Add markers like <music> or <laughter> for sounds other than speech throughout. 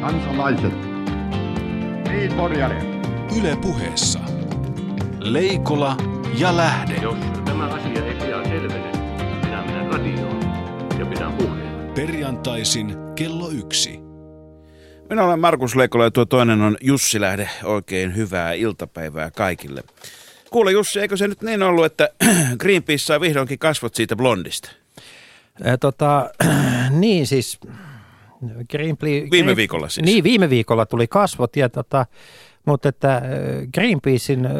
kansalaiset. Niin, Porjari. Yle puheessa. Leikola ja Lähde. Jos tämä asia ei pian selvene, minä menen radioon ja pidän puheen. Perjantaisin kello yksi. Minä olen Markus Leikola ja tuo toinen on Jussi Lähde. Oikein hyvää iltapäivää kaikille. Kuule Jussi, eikö se nyt niin ollut, että <clears throat> Greenpeace saa vihdoinkin kasvot siitä blondista? Tota, <clears throat> niin siis Greenpeace... Viime viikolla siis. Niin, viime viikolla tuli kasvot, ja tota, mutta että äh, Greenpeacein äh,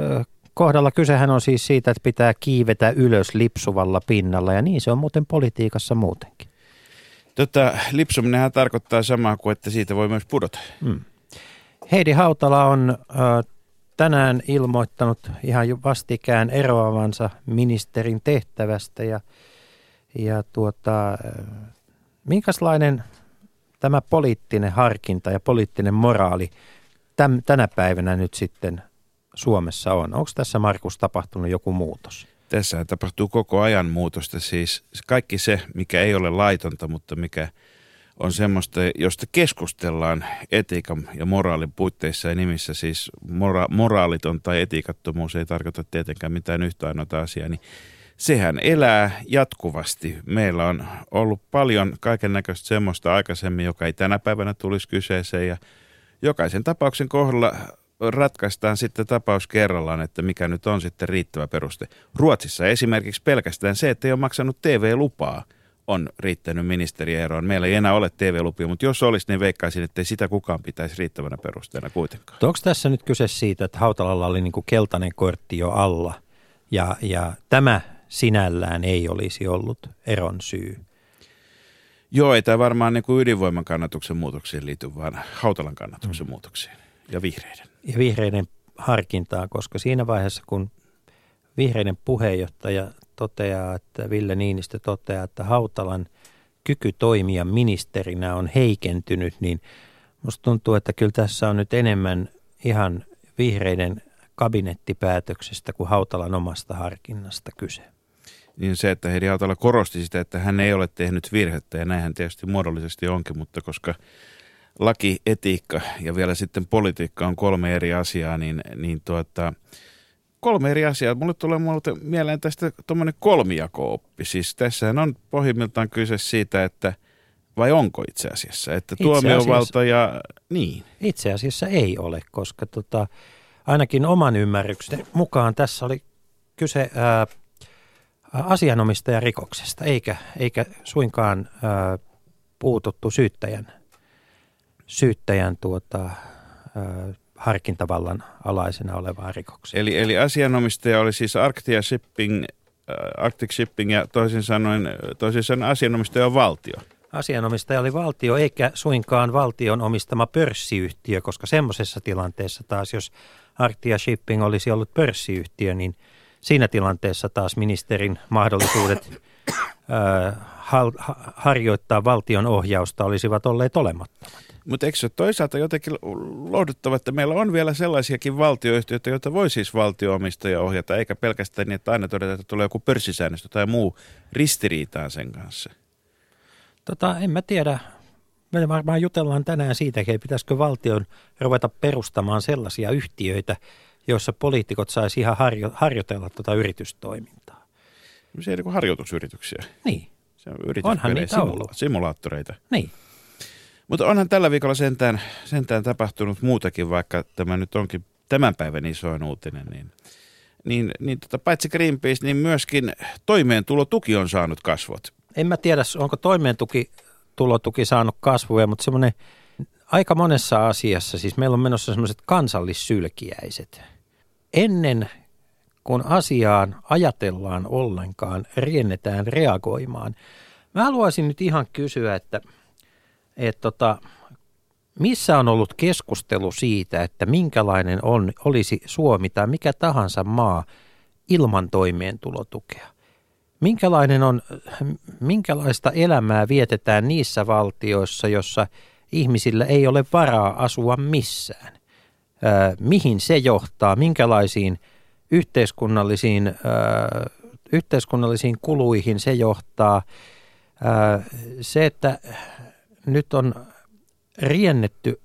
kohdalla kysehän on siis siitä, että pitää kiivetä ylös lipsuvalla pinnalla, ja niin se on muuten politiikassa muutenkin. Tota, lipsuminenhan tarkoittaa samaa kuin, että siitä voi myös pudota. Mm. Heidi Hautala on äh, tänään ilmoittanut ihan vastikään eroavansa ministerin tehtävästä, ja, ja tuota, minkälainen tämä poliittinen harkinta ja poliittinen moraali täm, tänä päivänä nyt sitten Suomessa on? Onko tässä Markus tapahtunut joku muutos? Tässä tapahtuu koko ajan muutosta. Siis kaikki se, mikä ei ole laitonta, mutta mikä on semmoista, josta keskustellaan etiikan ja moraalin puitteissa ja nimissä. Siis mora- moraaliton tai etiikattomuus ei tarkoita tietenkään mitään yhtä ainoata asiaa, niin sehän elää jatkuvasti. Meillä on ollut paljon kaiken näköistä semmoista aikaisemmin, joka ei tänä päivänä tulisi kyseeseen ja jokaisen tapauksen kohdalla ratkaistaan sitten tapaus kerrallaan, että mikä nyt on sitten riittävä peruste. Ruotsissa esimerkiksi pelkästään se, että ei ole maksanut TV-lupaa, on riittänyt ministerieroon. Meillä ei enää ole TV-lupia, mutta jos olisi, niin veikkaisin, että ei sitä kukaan pitäisi riittävänä perusteena kuitenkaan. Onko tässä nyt kyse siitä, että Hautalalla oli niin kuin keltainen kortti jo alla ja, ja tämä sinällään ei olisi ollut eron syy? Joo, ei tämä varmaan niin kuin ydinvoiman kannatuksen muutoksiin liity, vaan Hautalan kannatuksen mm. muutoksiin ja vihreiden. Ja vihreiden harkintaa, koska siinä vaiheessa, kun vihreiden puheenjohtaja toteaa, että Ville Niinistö toteaa, että Hautalan kyky toimia ministerinä on heikentynyt, niin musta tuntuu, että kyllä tässä on nyt enemmän ihan vihreiden kabinettipäätöksestä kuin Hautalan omasta harkinnasta kyse niin se, että Heidi Hautala korosti sitä, että hän ei ole tehnyt virhettä ja näinhän tietysti muodollisesti onkin, mutta koska laki, etiikka ja vielä sitten politiikka on kolme eri asiaa, niin, niin tuota, kolme eri asiaa. Mulle tulee mulle mieleen tästä tuommoinen kolmijako-oppi. Siis tässähän on pohjimmiltaan kyse siitä, että vai onko itse asiassa, että itse tuomiovalta ja niin. Itse asiassa ei ole, koska tota, ainakin oman ymmärryksen mukaan tässä oli kyse ää, asianomistajarikoksesta, eikä, eikä suinkaan ää, puututtu syyttäjän, syyttäjän tuota, ää, harkintavallan alaisena olevaan rikokseen. Eli, eli asianomistaja oli siis Arctia Shipping, Arctic Shipping ja toisin sanoen, toisin sanoen asianomistaja on valtio. Asianomistaja oli valtio eikä suinkaan valtion omistama pörssiyhtiö, koska semmoisessa tilanteessa taas, jos Arctia Shipping olisi ollut pörssiyhtiö, niin – siinä tilanteessa taas ministerin mahdollisuudet <coughs> ää, harjoittaa valtion ohjausta olisivat olleet olemattomat. Mutta eikö se ole toisaalta jotenkin lohduttava, että meillä on vielä sellaisiakin valtioyhtiöitä, joita voi siis valtioomistaja ohjata, eikä pelkästään niin, että aina todeta, että tulee joku pörssisäännöstö tai muu ristiriitaan sen kanssa? Tota, en mä tiedä. Me varmaan jutellaan tänään siitä, että pitäisikö valtion ruveta perustamaan sellaisia yhtiöitä, joissa poliitikot saisi ihan harjo, harjoitella tuota yritystoimintaa. Se ei niin harjoitusyrityksiä. Niin. Se on onhan niitä simula- ollut. simulaattoreita. Niin. Mutta onhan tällä viikolla sentään, sentään tapahtunut muutakin, vaikka tämä nyt onkin tämän päivän isoin uutinen, niin, niin, niin tota, paitsi Greenpeace, niin myöskin toimeentulotuki on saanut kasvot. En mä tiedä, onko toimeentulotuki saanut kasvuja, mutta semmoinen aika monessa asiassa, siis meillä on menossa semmoiset kansallissylkiäiset. Ennen kun asiaan ajatellaan ollenkaan, riennetään reagoimaan. Mä haluaisin nyt ihan kysyä, että, että tota, missä on ollut keskustelu siitä, että minkälainen on, olisi Suomi tai mikä tahansa maa ilman toimeentulotukea? Minkälainen on, minkälaista elämää vietetään niissä valtioissa, jossa – ihmisillä ei ole varaa asua missään. mihin se johtaa, minkälaisiin yhteiskunnallisiin, yhteiskunnallisiin kuluihin se johtaa. se, että nyt on riennetty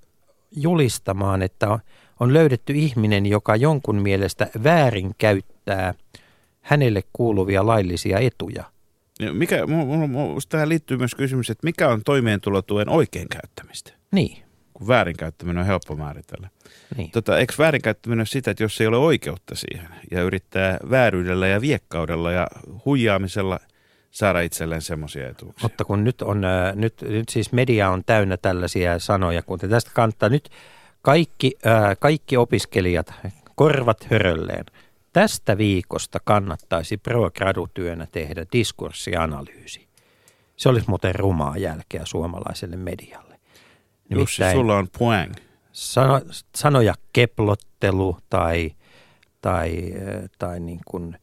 julistamaan, että on, on löydetty ihminen, joka jonkun mielestä väärin käyttää hänelle kuuluvia laillisia etuja. Mikä, tähän liittyy myös kysymys, että mikä on toimeentulotuen oikein käyttämistä? Niin, Kun väärinkäyttäminen on helppo määritellä. niin. Tota, eikö väärinkäyttäminen ole sitä, että jos ei ole oikeutta siihen ja yrittää vääryydellä ja viekkaudella ja huijaamisella saada itselleen semmoisia etuuksia? Mutta kun nyt on, ää, nyt, nyt siis media on täynnä tällaisia sanoja, kun tästä kannattaa nyt kaikki, ää, kaikki opiskelijat korvat hörölleen. Tästä viikosta kannattaisi pro-gradutyönä tehdä diskurssianalyysi. Se olisi muuten rumaa jälkeä suomalaiselle medialle. Jussi, sulla on poäng. sano, sanoja keplottelu tai, tai, tai niin kuin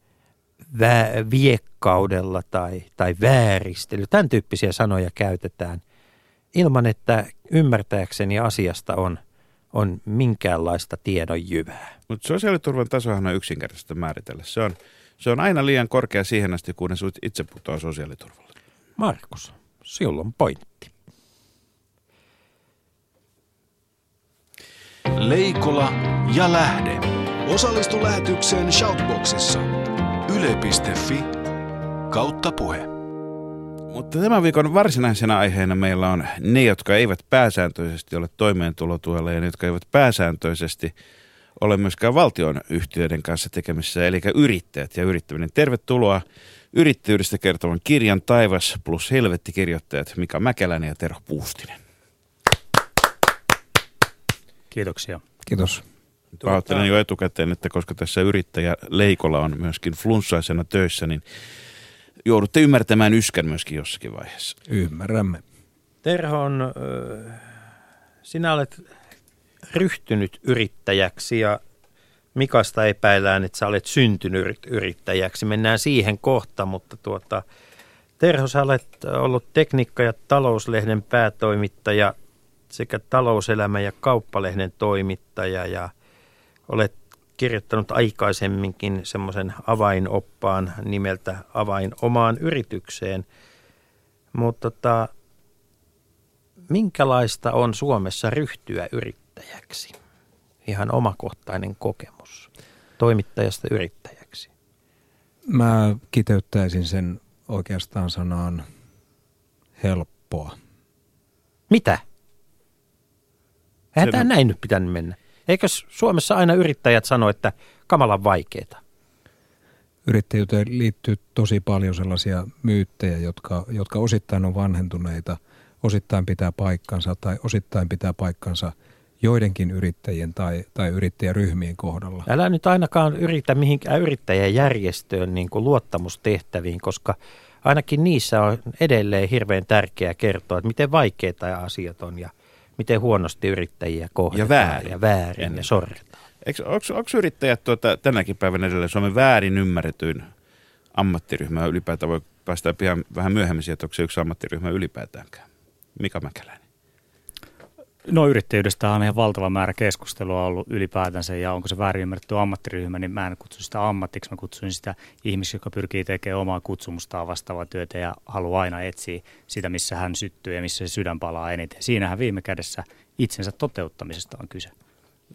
vä, viekkaudella tai, tai vääristely. Tämän tyyppisiä sanoja käytetään ilman, että ymmärtääkseni asiasta on, on minkäänlaista tiedon jyvää. Mutta sosiaaliturvan tasohan on yksinkertaisesti määritellä. Se on, se on aina liian korkea siihen asti, kun ne sut itse putoaa sosiaaliturvalle. Markus, sinulla on pointti. Leikola ja Lähde. Osallistu lähetykseen Shoutboxissa. Yle.fi kautta puhe. Mutta tämän viikon varsinaisena aiheena meillä on ne, jotka eivät pääsääntöisesti ole toimeentulotuella ja ne, jotka eivät pääsääntöisesti ole myöskään valtion yhtiöiden kanssa tekemissä, eli yrittäjät ja yrittäminen. Tervetuloa yrittäjyydestä kertovan kirjan Taivas plus helvetti kirjoittajat Mika Mäkeläinen ja Terho Puustinen. Kiitoksia. Kiitos. Pahoittelen jo etukäteen, että koska tässä yrittäjä Leikola on myöskin flunssaisena töissä, niin joudutte ymmärtämään yskän myöskin jossakin vaiheessa. Ymmärrämme. Terho on, sinä olet ryhtynyt yrittäjäksi ja Mikasta epäillään, että sä olet syntynyt yrittäjäksi. Mennään siihen kohta, mutta tuota, Terho, sä olet ollut tekniikka- ja talouslehden päätoimittaja sekä talouselämä- ja kauppalehden toimittaja ja olet kirjoittanut aikaisemminkin semmoisen avainoppaan nimeltä Avain omaan yritykseen. Mutta tota, minkälaista on Suomessa ryhtyä yrittäjäksi? Ihan omakohtainen kokemus toimittajasta yrittäjäksi. Mä kiteyttäisin sen oikeastaan sanaan helppoa. Mitä? Eihän tämä näin nyt pitänyt mennä. Eikö Suomessa aina yrittäjät sano, että kamalan vaikeeta? Yrittäjyyteen liittyy tosi paljon sellaisia myyttejä, jotka, jotka osittain on vanhentuneita, osittain pitää paikkansa tai osittain pitää paikkansa joidenkin yrittäjien tai, tai yrittäjäryhmien kohdalla. Älä nyt ainakaan yritä mihinkään yrittäjäjärjestöön niin kuin luottamustehtäviin, koska ainakin niissä on edelleen hirveän tärkeää kertoa, että miten vaikeita asiat on ja miten huonosti yrittäjiä kohdataan väärin. ja väärin Ennen ja sorretaan. Onko yrittäjät tuota, tänäkin päivänä edelleen Suomen väärin ymmärretyin ammattiryhmä ylipäätään? Voi päästä pian vähän myöhemmin siihen, että onko se yksi ammattiryhmä ylipäätäänkään. Mika Mäkeläinen. No yrittäjyydestä on ihan valtava määrä keskustelua ollut ylipäätänsä ja onko se väärin ymmärretty ammattiryhmä, niin mä en kutsu sitä ammattiksi, mä kutsun sitä ihmisiä, joka pyrkii tekemään omaa kutsumustaan vastaavaa työtä ja haluaa aina etsiä sitä, missä hän syttyy ja missä se sydän palaa eniten. Siinähän viime kädessä itsensä toteuttamisesta on kyse.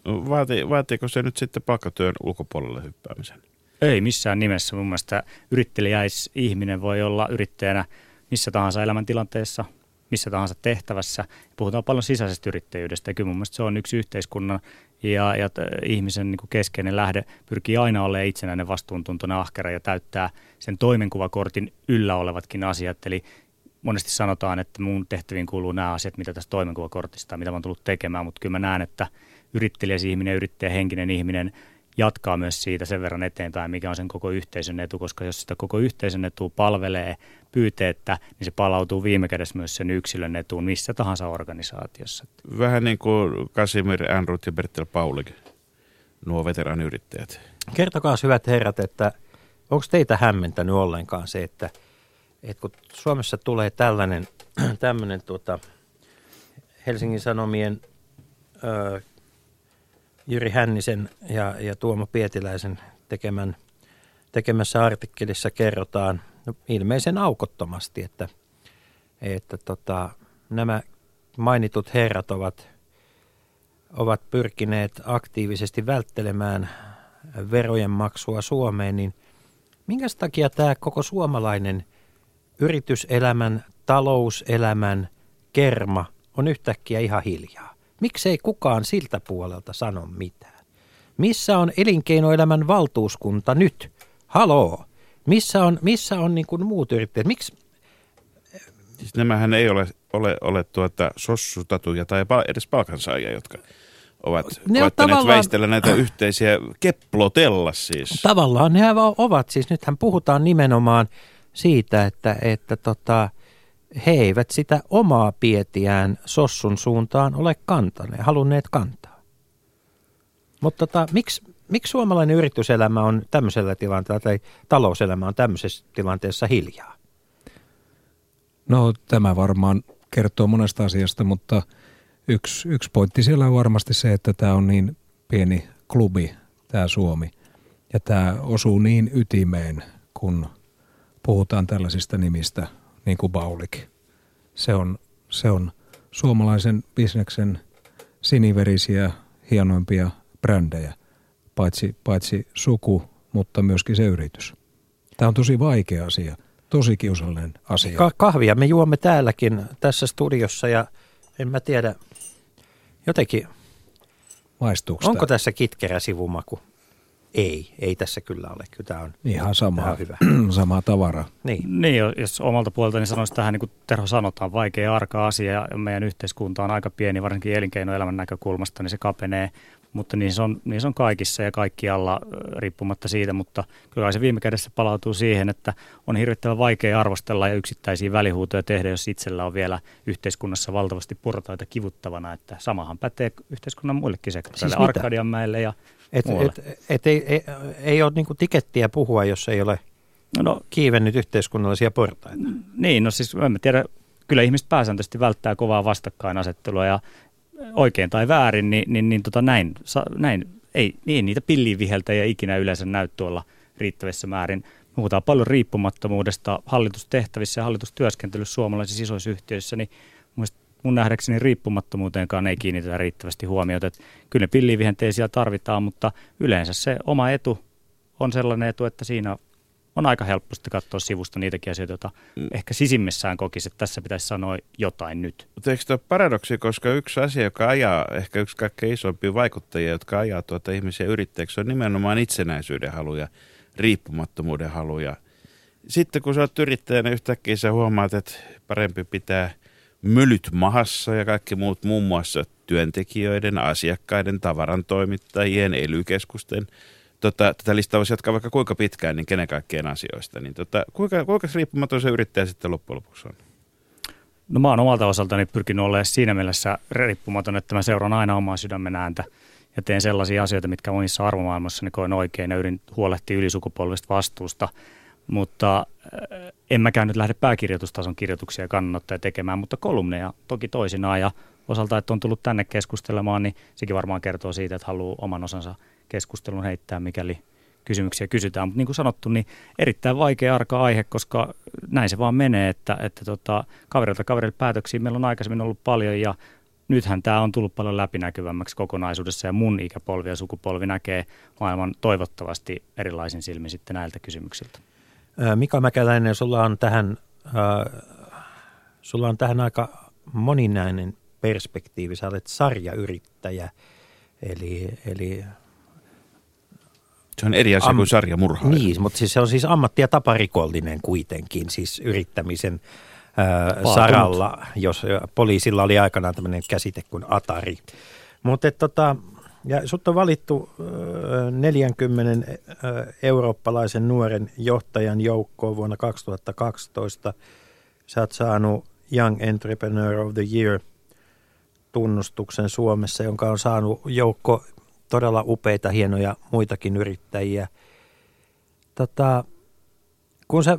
No, Vaati, vaatiiko se nyt sitten palkkatyön ulkopuolelle hyppäämisen? Ei missään nimessä. Mun mielestä yrittelijäis ihminen voi olla yrittäjänä missä tahansa elämäntilanteessa, missä tahansa tehtävässä. Puhutaan paljon sisäisestä yrittäjyydestä ja kyllä mun mielestä se on yksi yhteiskunnan ja, ja ihmisen niin kuin keskeinen lähde pyrkii aina olemaan itsenäinen, vastuuntuntoinen, ahkera ja täyttää sen toimenkuvakortin yllä olevatkin asiat. Eli monesti sanotaan, että mun tehtäviin kuuluu nämä asiat, mitä tästä toimenkuvakortista, mitä mä oon tullut tekemään, mutta kyllä mä näen, että yrittelijäs ihminen, yrittäjähenkinen ihminen jatkaa myös siitä sen verran eteenpäin, mikä on sen koko yhteisön etu, koska jos sitä koko yhteisön etua palvelee pyyteettä, niin se palautuu viime kädessä myös sen yksilön etuun missä tahansa organisaatiossa. Vähän niin kuin Kasimir Enrut ja Bertel Paulik, nuo veteraaniyrittäjät. Kertokaa hyvät herrat, että onko teitä hämmentänyt ollenkaan se, että, että kun Suomessa tulee tällainen, <clears throat> tämmöinen tuota, Helsingin Sanomien ö, Jyri Hännisen ja, ja Tuomo Pietiläisen tekemän, tekemässä artikkelissa kerrotaan no, ilmeisen aukottomasti, että, että tota, nämä mainitut herrat ovat ovat pyrkineet aktiivisesti välttelemään verojen maksua Suomeen, niin minkä takia tämä koko suomalainen yrityselämän, talouselämän kerma on yhtäkkiä ihan hiljaa? Miksei kukaan siltä puolelta sano mitään? Missä on elinkeinoelämän valtuuskunta nyt? Haloo! Missä on, missä on niin kuin muut yrittäjät? Miksi? Siis nämähän ei ole, ole, ole tuota sossutatuja tai edes palkansaajia, jotka ovat ne koettaneet väistellä näitä yhteisiä, keplotella siis. Tavallaan ne ovat, siis nythän puhutaan nimenomaan siitä, että, että tota, he eivät sitä omaa pietiään sossun suuntaan ole kantaneet, halunneet kantaa. Mutta tota, miksi, miksi suomalainen yrityselämä on tämmöisellä tilanteella tai talouselämä on tämmöisessä tilanteessa hiljaa? No tämä varmaan kertoo monesta asiasta, mutta yksi, yksi pointti siellä on varmasti se, että tämä on niin pieni klubi, tämä Suomi. Ja tämä osuu niin ytimeen, kun puhutaan tällaisista nimistä, niin kuin Baulik. Se on, se on suomalaisen bisneksen siniverisiä, hienoimpia brändejä, paitsi, paitsi suku, mutta myöskin se yritys. Tämä on tosi vaikea asia, tosi kiusallinen asia. Ka- kahvia me juomme täälläkin tässä studiossa ja en mä tiedä, jotenkin... Maistuuko Onko tämä? tässä kitkerä sivumaku? Ei, ei tässä kyllä ole. Kyllä tämä on ihan sama, tämä on hyvä. <clears throat> sama tavara. Niin. niin, jos omalta puolelta niin sanoisin tähän, niin kuin Terho sanotaan, vaikea arka asia ja meidän yhteiskunta on aika pieni, varsinkin elinkeinoelämän näkökulmasta, niin se kapenee mutta niin se, on, niin se on kaikissa ja kaikkialla riippumatta siitä, mutta kyllä se viime kädessä palautuu siihen, että on hirvittävän vaikea arvostella ja yksittäisiä välihuutoja tehdä, jos itsellä on vielä yhteiskunnassa valtavasti portaita kivuttavana, että samahan pätee yhteiskunnan muillekin sektoreille, siis Arkadianmäelle ja et, et, et, ei, ei, ei ole niinku tikettiä puhua, jos ei ole no, kiivennyt yhteiskunnallisia portaita. Niin, no siis en tiedä, kyllä ihmiset pääsääntöisesti välttää kovaa vastakkainasettelua ja oikein tai väärin, niin, niin, niin tota näin, näin ei, niin niitä pilliviheltäjiä ikinä yleensä näy tuolla riittävissä määrin. Puhutaan paljon riippumattomuudesta hallitustehtävissä ja hallitustyöskentelyssä suomalaisissa isoissa yhtiöissä, niin mun nähdäkseni riippumattomuuteenkaan ei kiinnitetä riittävästi huomiota. Että kyllä ne pillivihenteisiä tarvitaan, mutta yleensä se oma etu on sellainen etu, että siinä on aika helppo sitten katsoa sivusta niitäkin asioita, joita mm. ehkä sisimmissään kokisi, että tässä pitäisi sanoa jotain nyt. Mutta eikö tämä paradoksi, koska yksi asia, joka ajaa, ehkä yksi kaikkein isompia vaikuttajia, jotka ajaa tuota ihmisiä yrittäjäksi, on nimenomaan itsenäisyyden haluja, riippumattomuuden haluja. Sitten kun sä oot yrittäjänä, yhtäkkiä sä huomaat, että parempi pitää mylyt mahassa ja kaikki muut, muun muassa työntekijöiden, asiakkaiden, tavarantoimittajien, elykeskusten – tota, tätä listaa voisi jatkaa vaikka kuinka pitkään, niin kenen kaikkien asioista. Niin tota, kuinka, kuinka riippumaton se yrittäjä sitten loppujen lopuksi on? No mä oon omalta osaltani pyrkinyt olemaan siinä mielessä riippumaton, että mä seuraan aina omaa sydämen ääntä ja teen sellaisia asioita, mitkä monissa arvomaailmassa koen oikein ja yritin huolehtia ylisukupolvista vastuusta. Mutta äh, en mäkään nyt lähde pääkirjoitustason kirjoituksia ja kannanottoja tekemään, mutta kolumneja toki toisinaan ja osalta, että on tullut tänne keskustelemaan, niin sekin varmaan kertoo siitä, että haluaa oman osansa keskustelun heittää, mikäli kysymyksiä kysytään. Mutta niin kuin sanottu, niin erittäin vaikea arka aihe, koska näin se vaan menee, että, että tota, kaverilta kaverille päätöksiä meillä on aikaisemmin ollut paljon ja nythän tämä on tullut paljon läpinäkyvämmäksi kokonaisuudessa ja mun ikäpolvi ja sukupolvi näkee maailman toivottavasti erilaisin silmin sitten näiltä kysymyksiltä. Mika Mäkäläinen, sulla on tähän, äh, sulla on tähän aika moninainen perspektiivi. Sä olet sarjayrittäjä, eli, eli se on eri asia Am- kuin sarjamurha. Niin, mutta siis se on siis ammatti- ja taparikollinen kuitenkin, siis yrittämisen äh, saralla, jos poliisilla oli aikanaan tämmöinen käsite kuin atari. Mutta tota, ja sut on valittu äh, 40 äh, eurooppalaisen nuoren johtajan joukkoon vuonna 2012. Sä oot saanut Young Entrepreneur of the Year tunnustuksen Suomessa, jonka on saanut joukko todella upeita, hienoja muitakin yrittäjiä. Tota, kun sä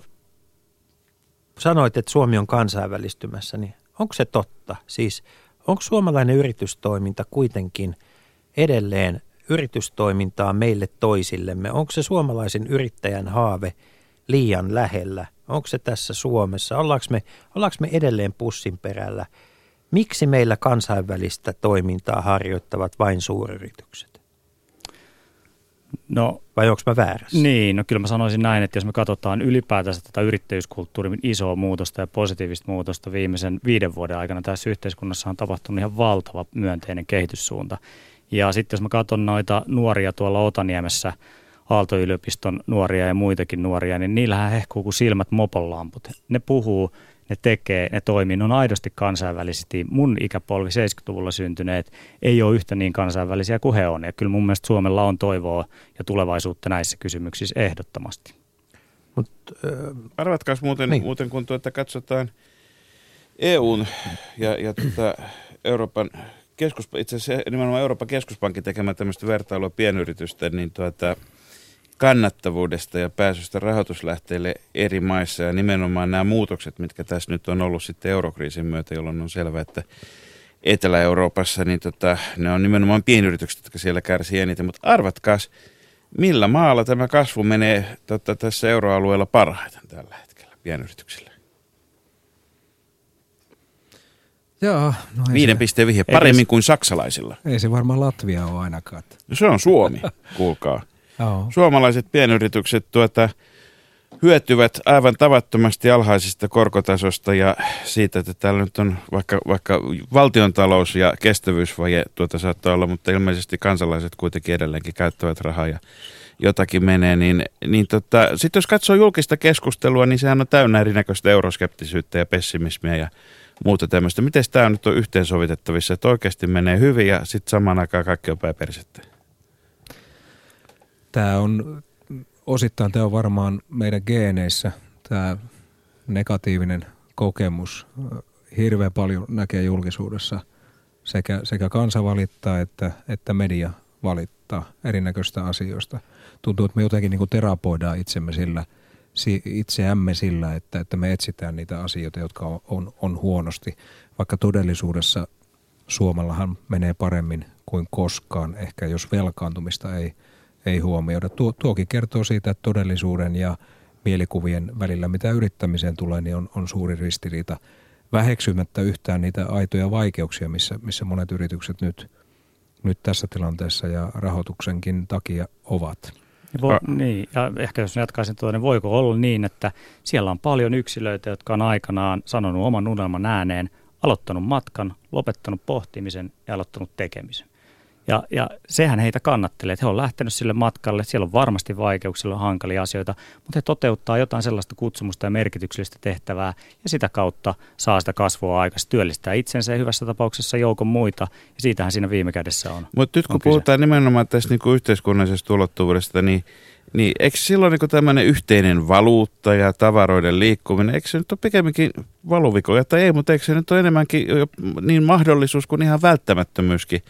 sanoit, että Suomi on kansainvälistymässä, niin onko se totta? Siis onko suomalainen yritystoiminta kuitenkin edelleen yritystoimintaa meille toisillemme? Onko se suomalaisen yrittäjän haave liian lähellä? Onko se tässä Suomessa? Ollaanko me, ollaanko me edelleen pussin perällä? Miksi meillä kansainvälistä toimintaa harjoittavat vain suuryritykset? No Vai onko mä väärässä? Niin, no kyllä mä sanoisin näin, että jos me katsotaan ylipäätänsä tätä yrittäjyyskulttuurin isoa muutosta ja positiivista muutosta viimeisen viiden vuoden aikana tässä yhteiskunnassa on tapahtunut ihan valtava myönteinen kehityssuunta. Ja sitten jos mä katson noita nuoria tuolla Otaniemessä, Aalto-yliopiston nuoria ja muitakin nuoria, niin niillähän hehkuu kuin silmät mopollamput. Ne puhuu, ne tekee, ne toimii, ne on aidosti kansainvälisesti. Mun ikäpolvi 70-luvulla syntyneet ei ole yhtä niin kansainvälisiä kuin he on. Ja kyllä mun mielestä Suomella on toivoa ja tulevaisuutta näissä kysymyksissä ehdottomasti. Mut, äh, Arvatkaas muuten, Niin. niin. muuten kun tuota katsotaan EUn ja, ja tuota Euroopan keskus, itse asiassa nimenomaan Euroopan keskuspankin tekemä tämmöistä vertailua pienyritysten niin tuota, kannattavuudesta ja pääsystä rahoituslähteille eri maissa ja nimenomaan nämä muutokset, mitkä tässä nyt on ollut sitten eurokriisin myötä, jolloin on selvää, että Etelä-Euroopassa niin tota, ne on nimenomaan pienyritykset, jotka siellä kärsii eniten, mutta arvatkaas, millä maalla tämä kasvu menee tota, tässä euroalueella parhaiten tällä hetkellä pienyrityksillä? Jaa, no Viiden se, pisteen vihje, paremmin kuin saksalaisilla. ei se varmaan Latvia ole ainakaan. No se on Suomi, <laughs> kuulkaa. Joo. Suomalaiset pienyritykset tuota, hyötyvät aivan tavattomasti alhaisista korkotasosta ja siitä, että täällä nyt on vaikka, vaikka valtiontalous ja kestävyysvaje tuota saattaa olla, mutta ilmeisesti kansalaiset kuitenkin edelleenkin käyttävät rahaa ja jotakin menee, niin, niin tota, sitten jos katsoo julkista keskustelua, niin sehän on täynnä erinäköistä euroskeptisyyttä ja pessimismiä ja muuta tämmöistä. Miten tämä nyt on yhteensovitettavissa, että oikeasti menee hyvin ja sitten samaan aikaan kaikki on pääpersettä? Tämä on, osittain tämä on varmaan meidän geeneissä, tämä negatiivinen kokemus. Hirveän paljon näkee julkisuudessa sekä, sekä kansa valittaa että, että media valittaa erinäköistä asioista. Tuntuu, että me jotenkin niin terapoidaan itsemme sillä, si- itseämme sillä, että, että me etsitään niitä asioita, jotka on, on, on huonosti, vaikka todellisuudessa Suomallahan menee paremmin kuin koskaan, ehkä jos velkaantumista ei, ei huomioida. Tuo, tuokin kertoo siitä, että todellisuuden ja mielikuvien välillä, mitä yrittämiseen tulee, niin on, on suuri ristiriita. Väheksymättä yhtään niitä aitoja vaikeuksia, missä, missä monet yritykset nyt, nyt tässä tilanteessa ja rahoituksenkin takia ovat. Vo, niin, ja ehkä jos jatkaisin tuota, niin voiko olla niin, että siellä on paljon yksilöitä, jotka on aikanaan sanonut oman unelman ääneen, aloittanut matkan, lopettanut pohtimisen ja aloittanut tekemisen. Ja, ja sehän heitä kannattelee, että he on lähtenyt sille matkalle, siellä on varmasti vaikeuksia, siellä on hankalia asioita, mutta he toteuttaa jotain sellaista kutsumusta ja merkityksellistä tehtävää ja sitä kautta saa sitä kasvua aikaisemmin, työllistää itsensä ja hyvässä tapauksessa joukon muita ja siitähän siinä viime kädessä on. Mutta nyt kun on kyse. puhutaan nimenomaan tästä niinku yhteiskunnallisesta ulottuvuudesta, niin, niin eikö silloin niinku tämmöinen yhteinen valuutta ja tavaroiden liikkuminen, eikö se nyt ole pikemminkin valuvikoja tai ei, mutta eikö se nyt ole enemmänkin niin mahdollisuus kuin ihan välttämättömyyskin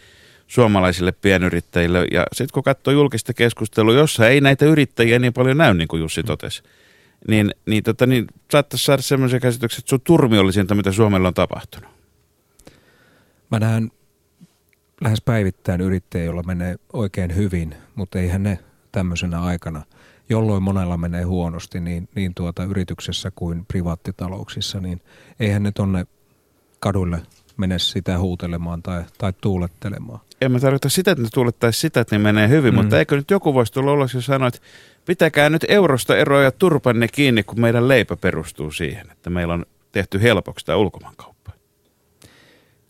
suomalaisille pienyrittäjille. Ja sitten kun katsoo julkista keskustelua, jossa ei näitä yrittäjiä niin paljon näy, niin kuin Jussi totesi, niin, niin, tota, niin saattaisi saada semmoisia käsityksiä, että se on turmiollisinta, mitä Suomella on tapahtunut. Mä näen lähes päivittäin yrittäjiä, joilla menee oikein hyvin, mutta eihän ne tämmöisenä aikana, jolloin monella menee huonosti niin, niin tuota yrityksessä kuin privaattitalouksissa, niin eihän ne tonne kaduille mene sitä huutelemaan tai, tai tuulettelemaan. En mä tarkoita sitä, että ne tuulettaisiin sitä, että ne menee hyvin, Mm. mutta eikö nyt joku voisi tulla ulos ja sanoa, että pitäkää nyt eurosta eroa ja turpanne kiinni, kun meidän leipä perustuu siihen, että meillä on tehty helpoksi tämä ulkomaankauppa.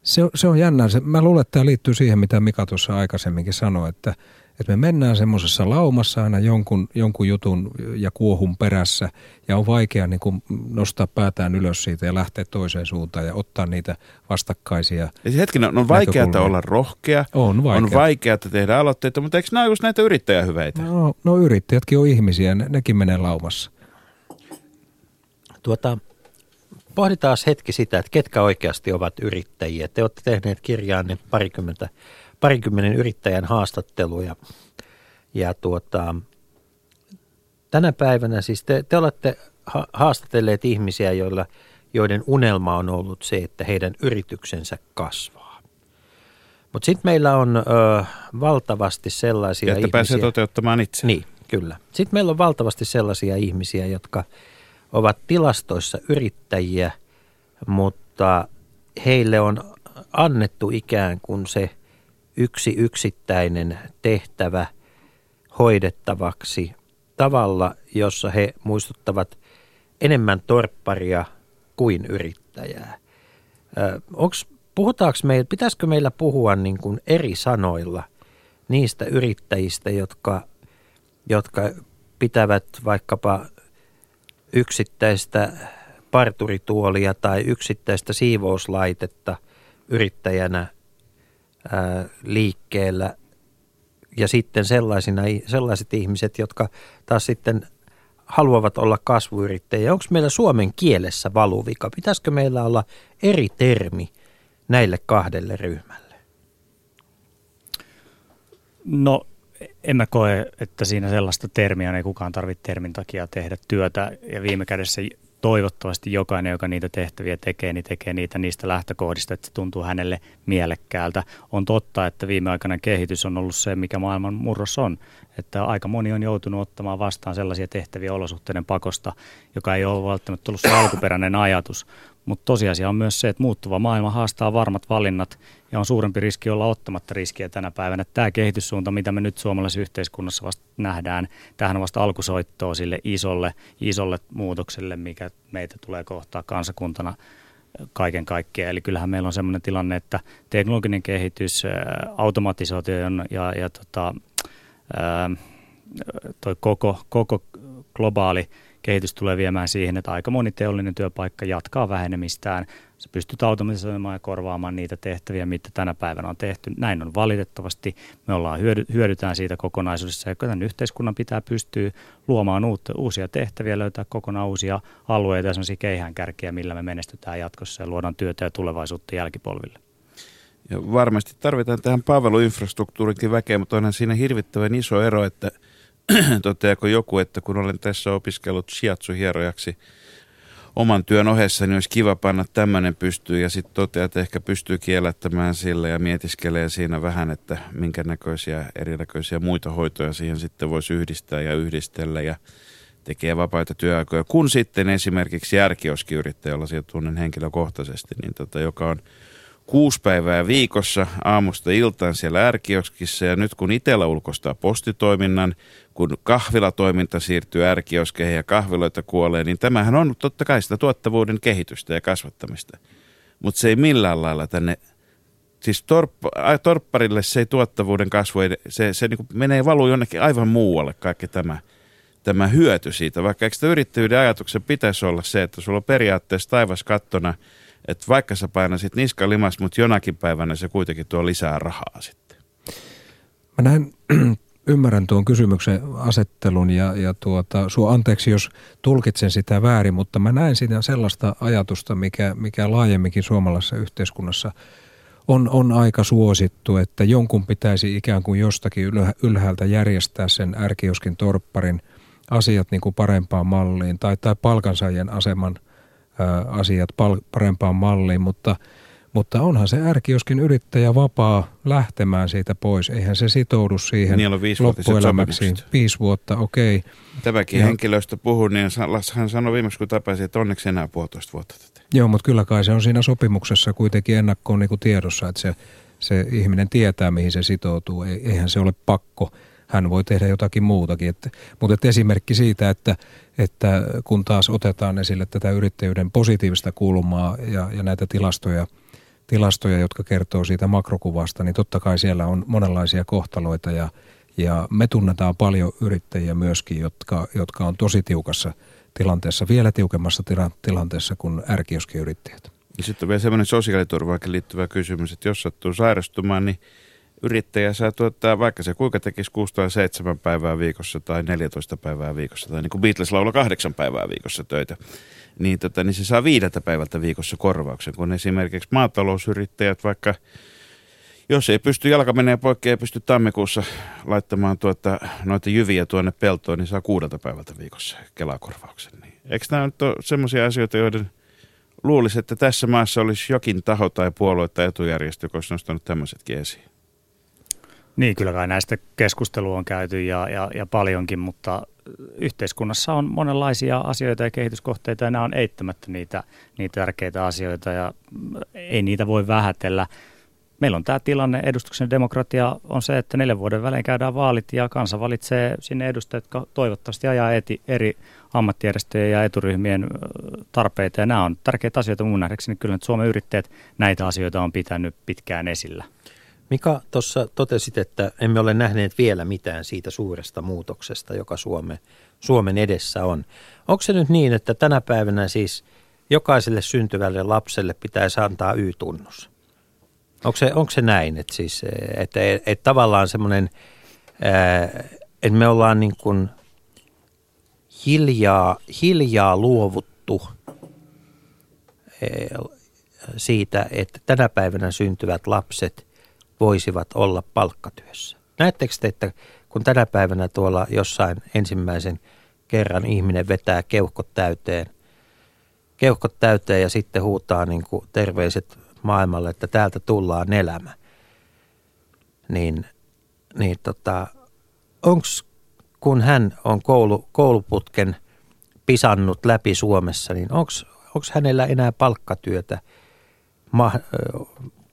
Se, on- se on jännää. Se, mä luulen, että tämä liittyy siihen, mitä Mika tuossa aikaisemminkin sanoi, että, että me mennään semmoisessa laumassa aina jonkun, jonkun jutun ja kuohun perässä ja on vaikea niin kuin nostaa päätään ylös siitä ja lähteä toiseen suuntaan ja ottaa niitä vastakkaisia. Ja se hetkinen, on vaikeaa olla rohkea, On vaikea. on vaikeaa tehdä aloitteita, mutta eikö nämä ole just näitä yrittäjähyveitä? No, no yrittäjätkin on ihmisiä, ne, nekin menee laumassa. Tuota, pohditaan hetki sitä, että ketkä oikeasti ovat yrittäjiä. Te olette tehneet kirjaanne parikymmentä, parikymmenen yrittäjän haastatteluja. Ja tuota, tänä päivänä siis te, te olette ha- haastatelleet ihmisiä, joilla, joiden unelma on ollut se, että heidän yrityksensä kasvaa. Mutta sitten meillä on ö, valtavasti sellaisia Ja että ihmisiä. pääsee toteuttamaan itse. Niin, kyllä. Sitten meillä on valtavasti sellaisia ihmisiä, jotka ovat tilastoissa yrittäjiä, mutta heille on annettu ikään kuin se yksi yksittäinen tehtävä hoidettavaksi tavalla, jossa he muistuttavat enemmän torpparia kuin yrittäjää. Onks, puhutaanko meillä, pitäisikö meillä puhua niin kuin eri sanoilla niistä yrittäjistä, jotka, jotka pitävät vaikkapa yksittäistä parturituolia tai yksittäistä siivouslaitetta yrittäjänä liikkeellä ja sitten sellaisina, sellaiset ihmiset, jotka taas sitten haluavat olla kasvuyrittäjiä. Onko meillä suomen kielessä valuvika? Pitäisikö meillä olla eri termi näille kahdelle ryhmälle? No en mä koe, että siinä sellaista termiä ei kukaan tarvitse termin takia tehdä työtä ja viime kädessä toivottavasti jokainen, joka niitä tehtäviä tekee, niin tekee niitä niistä lähtökohdista, että se tuntuu hänelle mielekkäältä. On totta, että viime aikana kehitys on ollut se, mikä maailman murros on. Että aika moni on joutunut ottamaan vastaan sellaisia tehtäviä olosuhteiden pakosta, joka ei ole välttämättä ollut se alkuperäinen ajatus. Mutta tosiasia on myös se, että muuttuva maailma haastaa varmat valinnat ja on suurempi riski olla ottamatta riskiä tänä päivänä. Tämä kehityssuunta, mitä me nyt suomalaisessa yhteiskunnassa vasta nähdään, tähän on vasta alkusoittoa sille isolle, isolle muutokselle, mikä meitä tulee kohtaa kansakuntana kaiken kaikkiaan. Eli kyllähän meillä on sellainen tilanne, että teknologinen kehitys, automatisaatio ja, ja tota, toi koko, koko globaali kehitys tulee viemään siihen, että aika moni teollinen työpaikka jatkaa vähenemistään. Se pystyt automatisoimaan ja korvaamaan niitä tehtäviä, mitä tänä päivänä on tehty. Näin on valitettavasti. Me ollaan hyödy, hyödytään siitä kokonaisuudessa ja tämän yhteiskunnan pitää pystyä luomaan uutta, uusia tehtäviä, löytää kokonaan uusia alueita ja sellaisia keihäänkärkiä, millä me menestytään jatkossa ja luodaan työtä ja tulevaisuutta jälkipolville. Ja varmasti tarvitaan tähän palveluinfrastruktuurinkin väkeä, mutta onhan siinä hirvittävän iso ero, että – <clears throat> toteako joku, että kun olen tässä opiskellut shiatsu-hierojaksi oman työn ohessa, niin olisi kiva panna tämmöinen pystyy ja sitten toteaa, että ehkä pystyy kiellättämään sille ja mietiskelee siinä vähän, että minkä näköisiä erinäköisiä muita hoitoja siihen sitten voisi yhdistää ja yhdistellä ja tekee vapaita työaikoja. Kun sitten esimerkiksi järkioskiyrittäjä, jolla tunnen henkilökohtaisesti, niin tota, joka on – kuusi päivää viikossa aamusta iltaan siellä ärkioskissa ja nyt kun itsellä ulkostaa postitoiminnan, kun kahvilatoiminta siirtyy ärkioskeihin ja kahviloita kuolee, niin tämähän on totta kai sitä tuottavuuden kehitystä ja kasvattamista. Mutta se ei millään lailla tänne, siis torp, torpparille se ei tuottavuuden kasvu, se, se niin menee valuu jonnekin aivan muualle kaikki tämä, tämä hyöty siitä. Vaikka eikö sitä yrittäjyyden ajatuksen pitäisi olla se, että sulla on periaatteessa taivas kattona – että vaikka sä painasit niska limas, mutta jonakin päivänä se kuitenkin tuo lisää rahaa sitten. Mä näen, ymmärrän tuon kysymyksen asettelun ja, ja tuota, sua anteeksi, jos tulkitsen sitä väärin, mutta mä näen siinä sellaista ajatusta, mikä, mikä laajemminkin suomalaisessa yhteiskunnassa on, on aika suosittu, että jonkun pitäisi ikään kuin jostakin ylhäältä järjestää sen ärkioskin torpparin asiat niin kuin parempaan malliin tai, tai palkansaajien aseman – asiat parempaan malliin, mutta, mutta onhan se ärkioskin yrittäjä vapaa lähtemään siitä pois. Eihän se sitoudu siihen niin viisi loppuelämäksi. Viisi vuotta, okei. Okay. Tämäkin ja, henkilöstä puhuu, niin hän sanoi viimeksi, kun tapasin, että onneksi enää puolitoista vuotta tätä. Joo, mutta kyllä kai se on siinä sopimuksessa kuitenkin ennakkoon niin kuin tiedossa, että se, se ihminen tietää, mihin se sitoutuu. Eihän se ole pakko hän voi tehdä jotakin muutakin. Että, mutta että esimerkki siitä, että, että kun taas otetaan esille tätä yrittäjyyden positiivista kulmaa ja, ja näitä tilastoja, tilastoja, jotka kertoo siitä makrokuvasta, niin totta kai siellä on monenlaisia kohtaloita ja, ja me tunnetaan paljon yrittäjiä myöskin, jotka, jotka on tosi tiukassa tilanteessa, vielä tiukemmassa tila, tilanteessa kuin ärkioskiyrittäjät. Ja sitten on vielä semmoinen sosiaaliturvaakin liittyvä kysymys, että jos sattuu sairastumaan, niin yrittäjä saa tuottaa, vaikka se kuinka tekisi 6 tai 7 päivää viikossa tai 14 päivää viikossa, tai niin kuin Beatles laulaa 8 päivää viikossa töitä, niin, tota, niin se saa viideltä päivältä viikossa korvauksen, kun esimerkiksi maatalousyrittäjät vaikka jos ei pysty, jalka menee poikki, ei pysty tammikuussa laittamaan tuota, noita jyviä tuonne peltoon, niin saa kuudelta päivältä viikossa kelakorvauksen. Niin. Eikö nämä nyt ole sellaisia asioita, joiden luulisi, että tässä maassa olisi jokin taho tai puolue tai etujärjestö, joka olisi nostanut tämmöisetkin esiin? Niin, kyllä kai näistä keskustelua on käyty ja, ja, ja paljonkin, mutta yhteiskunnassa on monenlaisia asioita ja kehityskohteita ja nämä on eittämättä niitä, niitä tärkeitä asioita ja ei niitä voi vähätellä. Meillä on tämä tilanne, edustuksen demokratia on se, että neljän vuoden välein käydään vaalit ja kansa valitsee sinne edustajat, jotka toivottavasti ajaa eti, eri ammattijärjestöjen ja eturyhmien tarpeita. Ja nämä on tärkeitä asioita mun nähdäkseni. Kyllä että Suomen yrittäjät näitä asioita on pitänyt pitkään esillä. Mika, tuossa totesit, että emme ole nähneet vielä mitään siitä suuresta muutoksesta, joka Suome, Suomen edessä on. Onko se nyt niin, että tänä päivänä siis jokaiselle syntyvälle lapselle pitäisi antaa Y-tunnus? Onko se, onko se näin, että, siis, että, että, että tavallaan semmoinen, että me ollaan niin kuin hiljaa, hiljaa luovuttu siitä, että tänä päivänä syntyvät lapset voisivat olla palkkatyössä. Näettekö te, että kun tänä päivänä tuolla jossain ensimmäisen kerran ihminen vetää keuhkot täyteen, keuhkot täyteen ja sitten huutaa niin kuin terveiset maailmalle, että täältä tullaan elämä. Niin, niin tota, onko kun hän on koulu, kouluputken pisannut läpi Suomessa, niin onko hänellä enää palkkatyötä ma,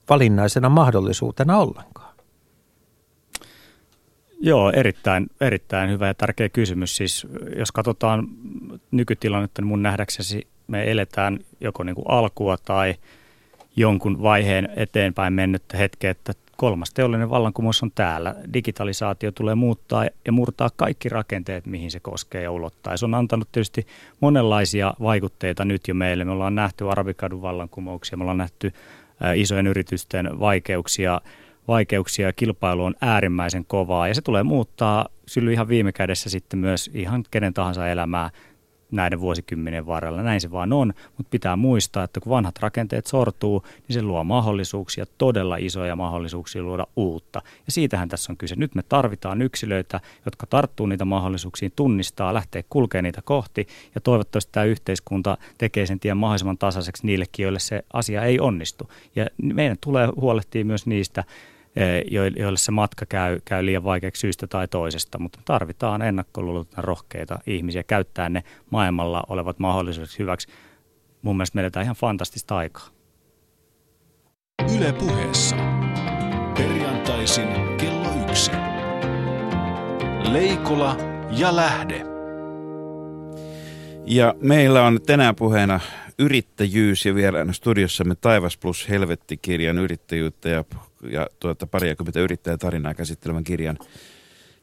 valinnaisena mahdollisuutena ollenkaan? Joo, erittäin, erittäin hyvä ja tärkeä kysymys. Siis jos katsotaan nykytilannetta, niin mun nähdäksesi me eletään joko niin kuin alkua tai jonkun vaiheen eteenpäin mennyttä hetkeä, että kolmas teollinen vallankumous on täällä. Digitalisaatio tulee muuttaa ja murtaa kaikki rakenteet, mihin se koskee ja ulottaa. Ja se on antanut tietysti monenlaisia vaikutteita nyt jo meille. Me ollaan nähty arabikadun vallankumouksia, me ollaan nähty isojen yritysten vaikeuksia, vaikeuksia ja kilpailu on äärimmäisen kovaa. Ja se tulee muuttaa syly ihan viime kädessä sitten myös ihan kenen tahansa elämää näiden vuosikymmenien varrella. Näin se vaan on, mutta pitää muistaa, että kun vanhat rakenteet sortuu, niin se luo mahdollisuuksia, todella isoja mahdollisuuksia luoda uutta. Ja siitähän tässä on kyse. Nyt me tarvitaan yksilöitä, jotka tarttuu niitä mahdollisuuksiin, tunnistaa, lähtee kulkemaan niitä kohti ja toivottavasti tämä yhteiskunta tekee sen tien mahdollisimman tasaiseksi niillekin, joille se asia ei onnistu. Ja meidän tulee huolehtia myös niistä joille se matka käy, käy liian vaikeaksi syystä tai toisesta, mutta tarvitaan ennakkoluulottomia rohkeita ihmisiä käyttää ne maailmalla olevat mahdollisuudet hyväksi. Mun mielestä meillä ihan fantastista aikaa. Yle puheessa. Perjantaisin kello yksi. Leikola ja Lähde. Ja meillä on tänään puheena yrittäjyys ja vieraana studiossamme Taivas plus Helvetti-kirjan yrittäjyyttä ja, ja tuota, pariakymmentä yrittäjätarinaa käsittelevän kirjan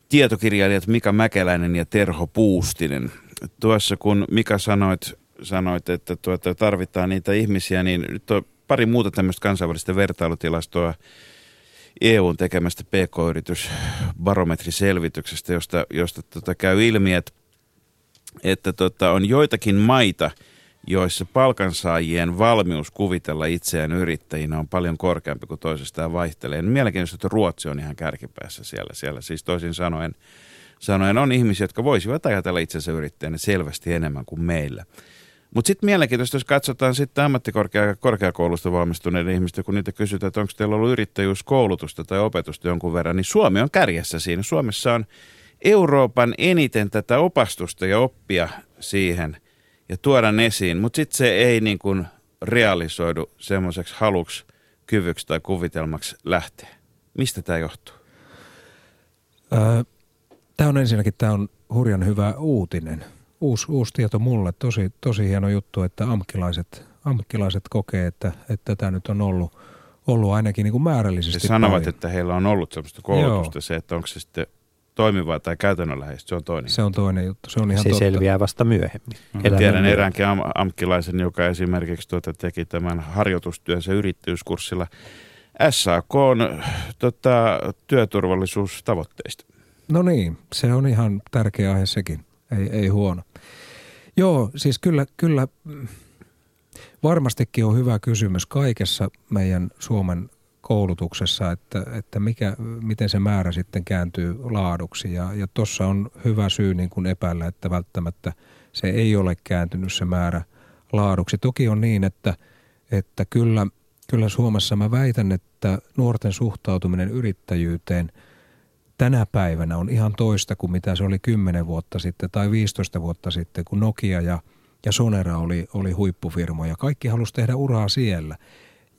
tietokirjailijat Mika Mäkeläinen ja Terho Puustinen. Tuossa kun Mika sanoit, sanoit että tuota, tarvitaan niitä ihmisiä, niin nyt on pari muuta tämmöistä kansainvälistä vertailutilastoa EUn tekemästä PK-yritysbarometriselvityksestä, josta, josta tuota käy ilmi, että, että tuota, on joitakin maita – joissa palkansaajien valmius kuvitella itseään yrittäjinä on paljon korkeampi kuin toisestaan vaihtelee. Mielenkiintoista, että Ruotsi on ihan kärkipäässä siellä. siellä. Siis toisin sanoen, sanoen on ihmisiä, jotka voisivat ajatella itsensä yrittäjänä selvästi enemmän kuin meillä. Mutta sitten mielenkiintoista, jos katsotaan sitten ammattikorkeakoulusta valmistuneiden ihmistä, kun niitä kysytään, että onko teillä ollut yrittäjyyskoulutusta tai opetusta jonkun verran, niin Suomi on kärjessä siinä. Suomessa on Euroopan eniten tätä opastusta ja oppia siihen – ja tuoda esiin, mutta sitten se ei niin kuin realisoidu semmoiseksi haluksi, kyvyksi tai kuvitelmaksi lähteä. Mistä tämä johtuu? Tämä on ensinnäkin tämä on hurjan hyvä uutinen. Uusi, uusi tieto mulle. Tosi, tosi hieno juttu, että amkilaiset, amkilaiset kokee, että, että tämä nyt on ollut, ollut ainakin niin kuin määrällisesti He sanovat, paljon. että heillä on ollut sellaista koulutusta. Joo. Se, että onko se sitten toimivaa tai käytännönläheistä, se on toinen. Se on toinen juttu, se on ihan se totta. selviää vasta myöhemmin. Mm. Tiedän myöhemmin. eräänkin am- amkkilaisen, joka esimerkiksi tuota teki tämän harjoitustyönsä yrittäjyyskurssilla SAK on tota, työturvallisuustavoitteista. No niin, se on ihan tärkeä aihe sekin, ei, ei huono. Joo, siis kyllä, kyllä varmastikin on hyvä kysymys kaikessa meidän Suomen koulutuksessa, että, että mikä, miten se määrä sitten kääntyy laaduksi. Ja, ja tuossa on hyvä syy niin kuin epäillä, että välttämättä se ei ole kääntynyt se määrä laaduksi. Toki on niin, että, että kyllä, kyllä Suomessa mä väitän, että nuorten suhtautuminen yrittäjyyteen tänä päivänä on ihan toista kuin mitä se oli 10 vuotta sitten tai 15 vuotta sitten, kun Nokia ja, ja Sonera oli, oli huippufirmoja. Kaikki halusi tehdä uraa siellä.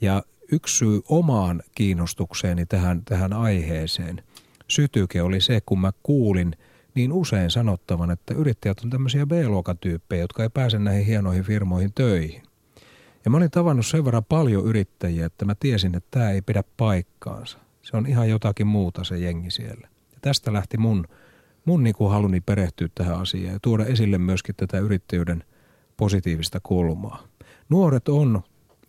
Ja yksi syy omaan kiinnostukseeni tähän, tähän aiheeseen sytyke oli se, kun mä kuulin niin usein sanottavan, että yrittäjät on tämmöisiä B-luokan tyyppejä, jotka ei pääse näihin hienoihin firmoihin töihin. Ja mä olin tavannut sen verran paljon yrittäjiä, että mä tiesin, että tämä ei pidä paikkaansa. Se on ihan jotakin muuta se jengi siellä. Ja tästä lähti mun, mun niin kuin haluni perehtyä tähän asiaan ja tuoda esille myöskin tätä yrittäjyyden positiivista kulmaa. Nuoret on,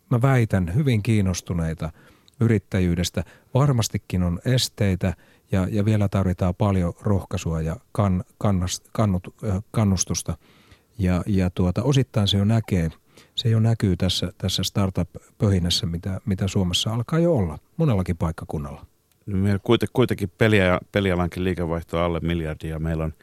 mä väitän, hyvin kiinnostuneita yrittäjyydestä. Varmastikin on esteitä ja, ja vielä tarvitaan paljon rohkaisua ja kan, kannast, kannut, kannustusta. Ja, ja tuota, osittain se jo näkee, se jo näkyy tässä, tässä startup-pöhinässä, mitä, mitä Suomessa alkaa jo olla monellakin paikkakunnalla. Meillä kuitenkin peliä, pelialankin liikevaihto alle miljardia. Meillä on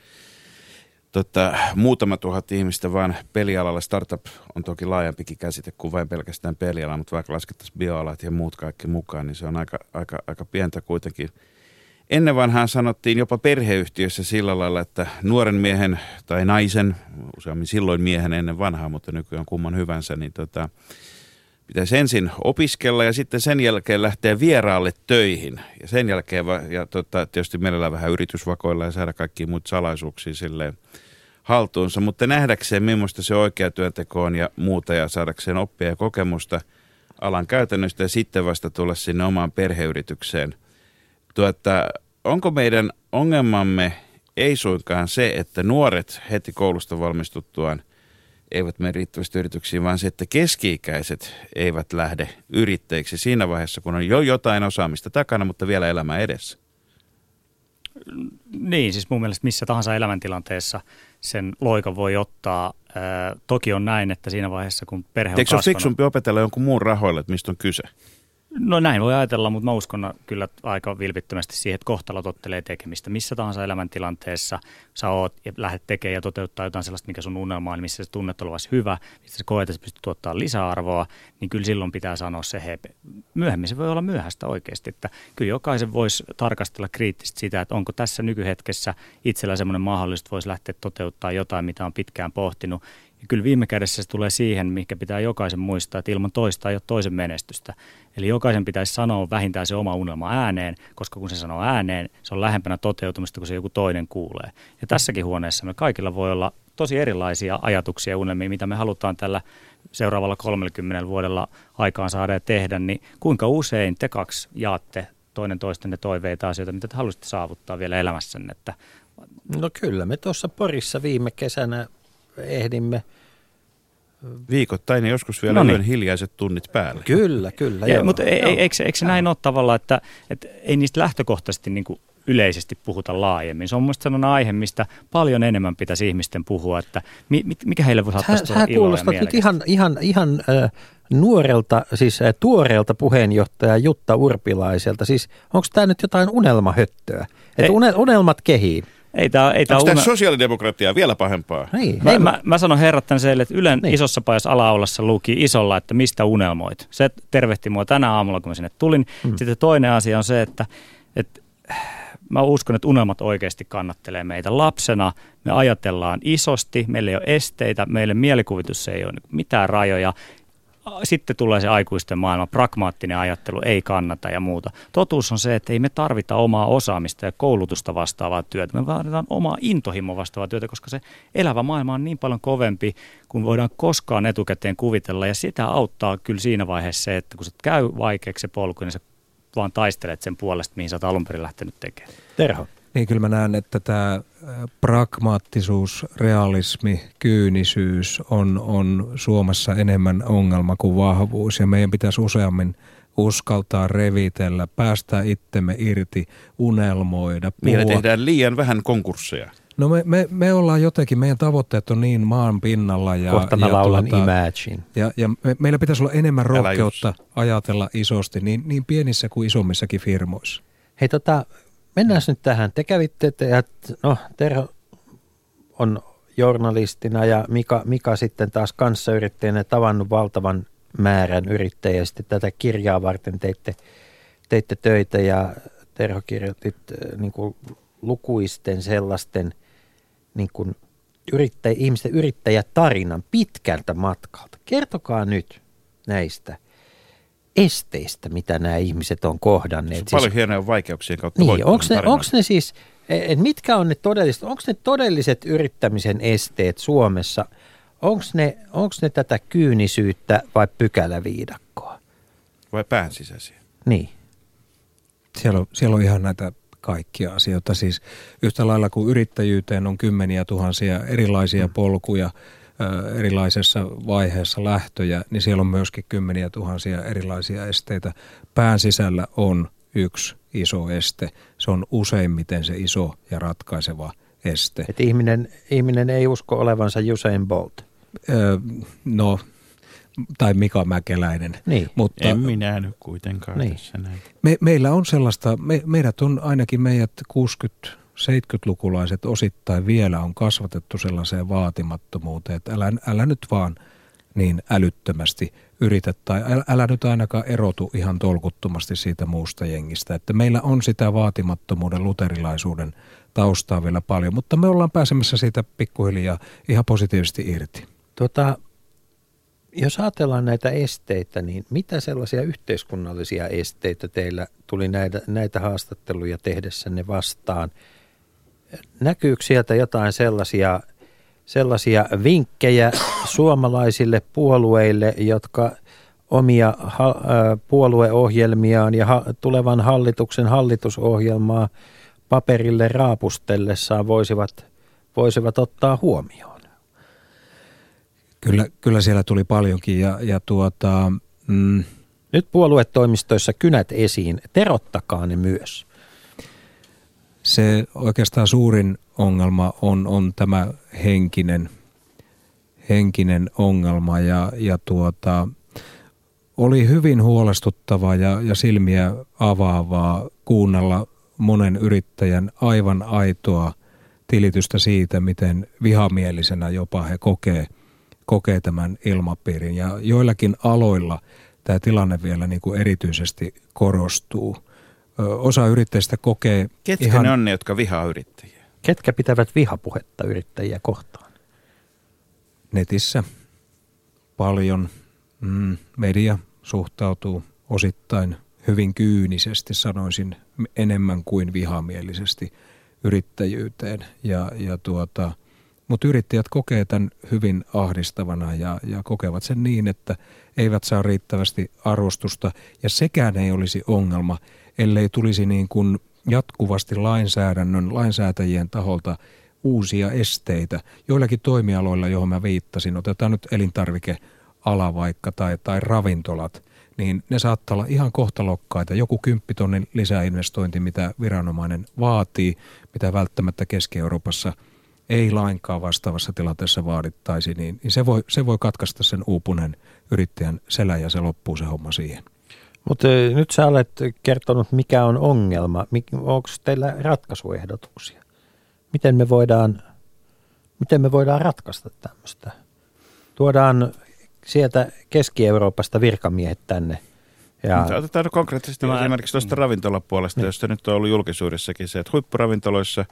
tota, muutama tuhat ihmistä vaan pelialalla. Startup on toki laajempikin käsite kuin vain pelkästään peliala, mutta vaikka laskettaisiin bioalat ja muut kaikki mukaan, niin se on aika, aika, aika pientä kuitenkin. Ennen vanhaan sanottiin jopa perheyhtiössä sillä lailla, että nuoren miehen tai naisen, useammin silloin miehen ennen vanhaa, mutta nykyään kumman hyvänsä, niin tota, pitäisi ensin opiskella ja sitten sen jälkeen lähteä vieraalle töihin. Ja sen jälkeen, ja tota, tietysti mielellään vähän yritysvakoilla ja saada kaikki muut salaisuuksia silleen haltuunsa, mutta nähdäkseen millaista se oikea työnteko on ja muuta ja saadakseen oppia ja kokemusta alan käytännöstä ja sitten vasta tulla sinne omaan perheyritykseen. Tuota, onko meidän ongelmamme ei suinkaan se, että nuoret heti koulusta valmistuttuaan – eivät mene riittävästi yrityksiin, vaan se, että keski-ikäiset eivät lähde yrittäjiksi siinä vaiheessa, kun on jo jotain osaamista takana, mutta vielä elämä edessä. Niin, siis mun mielestä missä tahansa elämäntilanteessa sen loika voi ottaa. toki on näin, että siinä vaiheessa, kun perhe on Eikö se ole fiksumpi opetella jonkun muun rahoille, että mistä on kyse? No näin voi ajatella, mutta mä uskon kyllä aika vilpittömästi siihen, että kohtalo tottelee tekemistä. Missä tahansa elämäntilanteessa sä oot ja lähdet tekemään ja toteuttaa jotain sellaista, mikä sun unelma on, missä sä tunnet olevasi hyvä, missä sä koet, että sä pystyt tuottaa lisäarvoa, niin kyllä silloin pitää sanoa se, he, myöhemmin se voi olla myöhäistä oikeasti. Että kyllä jokaisen voisi tarkastella kriittisesti sitä, että onko tässä nykyhetkessä itsellä semmoinen mahdollisuus, että voisi lähteä toteuttaa jotain, mitä on pitkään pohtinut ja kyllä viime kädessä se tulee siihen, mikä pitää jokaisen muistaa, että ilman toista ei ole toisen menestystä. Eli jokaisen pitäisi sanoa vähintään se oma unelma ääneen, koska kun se sanoo ääneen, se on lähempänä toteutumista, kun se joku toinen kuulee. Ja tässäkin huoneessa me kaikilla voi olla tosi erilaisia ajatuksia ja unelmia, mitä me halutaan tällä seuraavalla 30 vuodella aikaan saada ja tehdä, niin kuinka usein te kaksi jaatte toinen toistenne toiveita asioita, mitä te haluaisitte saavuttaa vielä elämässänne? Että No kyllä, me tuossa Porissa viime kesänä ehdimme Viikoittain ja joskus vielä no niin. hiljaiset tunnit päälle. Kyllä, kyllä. Ja, mutta ei, eikö, eikö se näin ole tavallaan, että, että ei niistä lähtökohtaisesti niin kuin yleisesti puhuta laajemmin. Se on mielestäni sellainen aihe, mistä paljon enemmän pitäisi ihmisten puhua, että mi, mikä heille voi saattaa tuoda iloa kuulostat nyt ihan, ihan, ihan äh, nuorelta, siis äh, tuoreelta puheenjohtaja Jutta Urpilaiselta. Siis onko tämä nyt jotain unelmahöttöä? Että unelmat kehii. Ei tää, ei tää Onko una... sosiaalidemokratia vielä pahempaa? Niin, mä, mä, mä sanon herrattan seille, että Ylen niin. isossa pajassa alaulassa luki isolla, että mistä unelmoit. Se tervehti mua tänä aamulla, kun mä sinne tulin. Hmm. Sitten toinen asia on se, että, että mä uskon, että unelmat oikeasti kannattelee meitä. Lapsena me ajatellaan isosti, meillä ei ole esteitä, meille mielikuvitus ei ole mitään rajoja sitten tulee se aikuisten maailma, pragmaattinen ajattelu, ei kannata ja muuta. Totuus on se, että ei me tarvita omaa osaamista ja koulutusta vastaavaa työtä. Me vaaditaan omaa intohimo vastaavaa työtä, koska se elävä maailma on niin paljon kovempi kuin voidaan koskaan etukäteen kuvitella. Ja sitä auttaa kyllä siinä vaiheessa se, että kun se käy vaikeaksi se polku, niin sä vaan taistelet sen puolesta, mihin sä oot alun perin lähtenyt tekemään. Terho. Niin kyllä mä näen, että tämä pragmaattisuus, realismi, kyynisyys on, on Suomessa enemmän ongelma kuin vahvuus ja meidän pitäisi useammin uskaltaa revitellä, päästä itsemme irti, unelmoida, puhua. Niin tehdään liian vähän konkursseja. No me, me, me ollaan jotenkin, meidän tavoitteet on niin maan pinnalla. Ja, Kohta mä ja laulan tuota, Imagine. Ja, ja me, meillä pitäisi olla enemmän rohkeutta ajatella isosti, niin, niin pienissä kuin isommissakin firmoissa. Hei tota, mennään nyt tähän. Te kävitte, että no Terho on journalistina ja Mika, Mika sitten taas kanssayrittäjänä tavannut valtavan määrän yrittäjiä. Sitten tätä kirjaa varten teitte, teitte töitä ja Terho kirjoitit äh, niin kuin lukuisten sellaisten niin kuin yrittäjä, ihmisten yrittäjätarinan pitkältä matkalta. Kertokaa nyt näistä esteistä, mitä nämä ihmiset on kohdanneet. Se on paljon hienoja vaikeuksia kautta Niin, onko ne, onks ne siis, et mitkä on ne todelliset, onko ne todelliset yrittämisen esteet Suomessa, onko ne, onks ne tätä kyynisyyttä vai pykäläviidakkoa? Vai pään sisäisiä? Niin. Siellä on, siellä on ihan näitä kaikkia asioita. Siis yhtä lailla kuin yrittäjyyteen on kymmeniä tuhansia erilaisia polkuja, ö, erilaisessa vaiheessa lähtöjä, niin siellä on myöskin kymmeniä tuhansia erilaisia esteitä. Pään sisällä on yksi iso este. Se on useimmiten se iso ja ratkaiseva este. Et ihminen, ihminen ei usko olevansa Usain Bolt. Ö, no, tai Mika Mäkeläinen. Niin. Mutta En minä nyt kuitenkaan Niin. tässä näin. me, meillä on sellaista, me, meidät on ainakin meidät 60-70-lukulaiset osittain vielä on kasvatettu sellaiseen vaatimattomuuteen, että älä, älä nyt vaan niin älyttömästi yritä tai älä, älä nyt ainakaan erotu ihan tolkuttomasti siitä muusta jengistä. Että meillä on sitä vaatimattomuuden, luterilaisuuden taustaa vielä paljon, mutta me ollaan pääsemässä siitä pikkuhiljaa ihan positiivisesti irti. Tota, jos ajatellaan näitä esteitä, niin mitä sellaisia yhteiskunnallisia esteitä teillä tuli näitä, näitä haastatteluja tehdessänne vastaan? Näkyykö sieltä jotain sellaisia, sellaisia vinkkejä suomalaisille puolueille, jotka omia ha, puolueohjelmiaan ja ha, tulevan hallituksen hallitusohjelmaa paperille raapustellessaan voisivat, voisivat ottaa huomioon? Kyllä, kyllä siellä tuli paljonkin ja, ja tuota, mm, Nyt puoluetoimistoissa kynät esiin, terottakaa ne myös. Se oikeastaan suurin ongelma on, on tämä henkinen, henkinen ongelma ja, ja tuota, oli hyvin huolestuttavaa ja, ja silmiä avaavaa kuunnella monen yrittäjän aivan aitoa tilitystä siitä, miten vihamielisenä jopa he kokee, kokee tämän ilmapiirin. Ja joillakin aloilla tämä tilanne vielä niin kuin erityisesti korostuu. Osa yrittäjistä kokee Ketkä ihan... ne on ne, jotka vihaa yrittäjiä? Ketkä pitävät vihapuhetta yrittäjiä kohtaan? netissä paljon. Mm, media suhtautuu osittain hyvin kyynisesti, sanoisin enemmän kuin vihamielisesti yrittäjyyteen. Ja, ja tuota, mutta yrittäjät kokee tämän hyvin ahdistavana ja, ja kokevat sen niin, että eivät saa riittävästi arvostusta. Ja sekään ei olisi ongelma, ellei tulisi niin kuin jatkuvasti lainsäädännön, lainsäätäjien taholta uusia esteitä. Joillakin toimialoilla, johon mä viittasin, otetaan nyt elintarvikeala vaikka tai, tai ravintolat, niin ne saattaa olla ihan kohtalokkaita. Joku kymppitonnin lisäinvestointi, mitä viranomainen vaatii, mitä välttämättä Keski-Euroopassa ei lainkaan vastaavassa tilanteessa vaadittaisi, niin, niin se, voi, se voi katkaista sen uupuneen yrittäjän selän ja se loppuu se homma siihen. Mutta nyt sä olet kertonut, mikä on ongelma. Onko teillä ratkaisuehdotuksia? Miten me voidaan, miten me voidaan ratkaista tämmöistä? Tuodaan sieltä Keski-Euroopasta virkamiehet tänne. Ja, Mutta Otetaan nyt konkreettisesti No mä- esimerkiksi tuosta ravintolapuolesta, Niin. josta nyt on ollut julkisuudessakin se, että huippuravintoloissa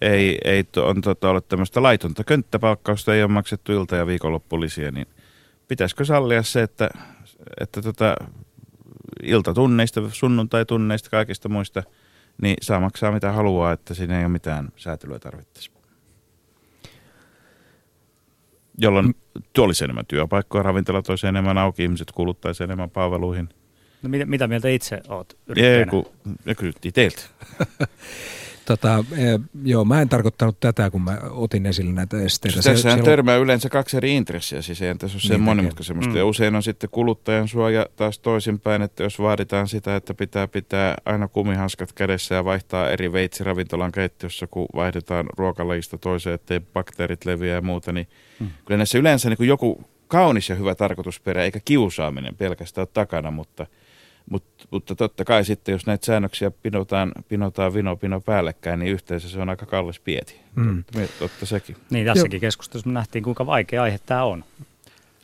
ei, ei to, on tota, ollut tämmöistä laitonta könttäpalkkausta, ei ole maksettu ilta- ja viikonloppulisia, niin pitäisikö sallia se, että, että tota, iltatunneista, sunnuntai-tunneista, kaikista muista, niin saa maksaa mitä haluaa, että siinä ei ole mitään säätelyä tarvittaisi. Jolloin tuo olisi enemmän työpaikkoja, ravintola toisi enemmän auki, ihmiset kuluttaisi enemmän palveluihin. No, mitä, mitä mieltä itse oot Ei, yrittäjänä? kun, ne kysyttiin teiltä. <laughs> Tota, eh, joo, mä en tarkoittanut tätä, kun mä otin esille näitä esteitä. Se- Tässähän siellä- törmää yleensä kaksi eri intressiä, siis eihän tässä ole sen Niin monimutkaisemmasta. tekee. Ja usein on sitten kuluttajan suoja taas toisinpäin, että jos vaaditaan sitä, että pitää pitää aina kumihanskat kädessä ja vaihtaa eri veitsi ravintolan keittiössä, kun vaihdetaan ruokalajista toiseen, ettei bakteerit leviä ja muuta, niin Hmm. kyllä näissä yleensä niin joku kaunis ja hyvä tarkoitusperä, eikä kiusaaminen pelkästään ole takana, mutta, mutta, mutta totta kai sitten, jos näitä säännöksiä pinotaan, pinotaan vino pino päällekkäin, niin yhteensä se on aika kallis pieti. Mm. Totta, totta sekin. Niin, tässäkin keskustelussa me nähtiin, kuinka vaikea aihe tämä on.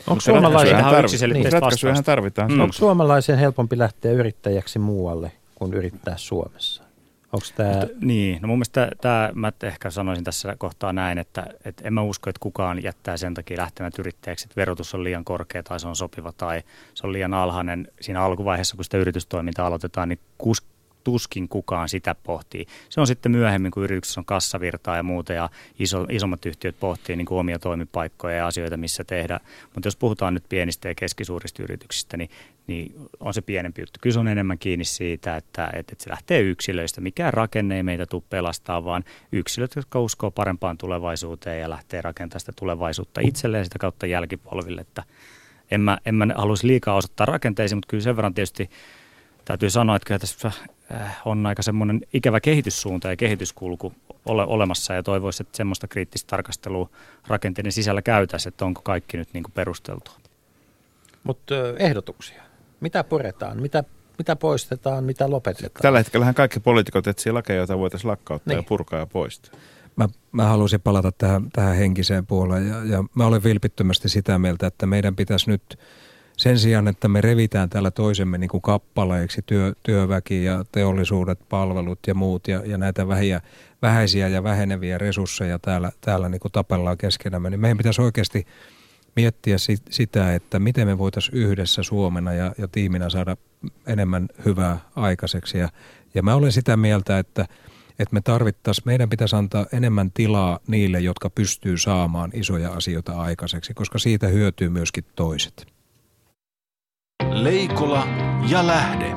onko, suomalaisen, tarvi- vastausta. tarvitaan. Mm. onko suomalaisen helpompi lähteä yrittäjäksi muualle kuin yrittää Suomessa? Onko tämä... Niin, no mun mielestä tämä, mä ehkä sanoisin tässä kohtaa näin, että, että en mä usko, että kukaan jättää sen takia lähtemät yrittäjäksi, että verotus on liian korkea tai se on sopiva tai se on liian alhainen siinä alkuvaiheessa, kun sitä yritystoimintaa aloitetaan, niin kus, tuskin kukaan sitä pohtii. Se on sitten myöhemmin, kun yrityksessä on kassavirtaa ja muuta ja iso, isommat yhtiöt pohtii niin kuin omia toimipaikkoja ja asioita, missä tehdä. Mutta jos puhutaan nyt pienistä ja keskisuurista yrityksistä, niin, niin on se pienempi juttu. Kyllä se on enemmän kiinni siitä, että, että se lähtee yksilöistä. Mikään rakenne ei meitä tule pelastaa, vaan yksilöt, jotka uskoo parempaan tulevaisuuteen ja lähtee rakentamaan sitä tulevaisuutta itselleen sitä kautta jälkipolville. Että en mä, en mä haluaisi liikaa osoittaa rakenteisiin, mutta kyllä sen verran tietysti täytyy sanoa, että kyllä tässä äh, on aika semmoinen ikävä kehityssuunta ja kehityskulku ole olemassa ja toivoisi, että semmoista kriittistä tarkastelua rakenteiden sisällä käytäisiin, että onko kaikki nyt niin kuin perusteltua. Mutta ehdotuksia. Mitä puretaan? Mitä, mitä poistetaan? Mitä lopetetaan? Tällä hetkellähän kaikki poliitikot etsii lakeja, joita voitaisiin lakkauttaa niin. ja purkaa ja poistaa. Mä, mä haluaisin palata tähän, tähän henkiseen puoleen ja, ja mä olen vilpittömästi sitä mieltä, että meidän pitäisi nyt – sen sijaan, että me revitään täällä toisemme niin kuin kappaleiksi, työ, työväki ja teollisuudet, palvelut ja muut ja, ja näitä vähiä, vähäisiä ja väheneviä resursseja täällä, täällä niin kuin tapellaan keskenämme, niin meidän pitäisi oikeasti miettiä sit, sitä, että miten me voitaisiin yhdessä Suomena ja, ja tiiminä saada enemmän hyvää aikaiseksi. Ja, ja mä olen sitä mieltä, että, että me tarvittaisiin, meidän pitäisi antaa enemmän tilaa niille, jotka pystyy saamaan isoja asioita aikaiseksi, koska siitä hyötyy myöskin toiset. Leikola ja Lähde.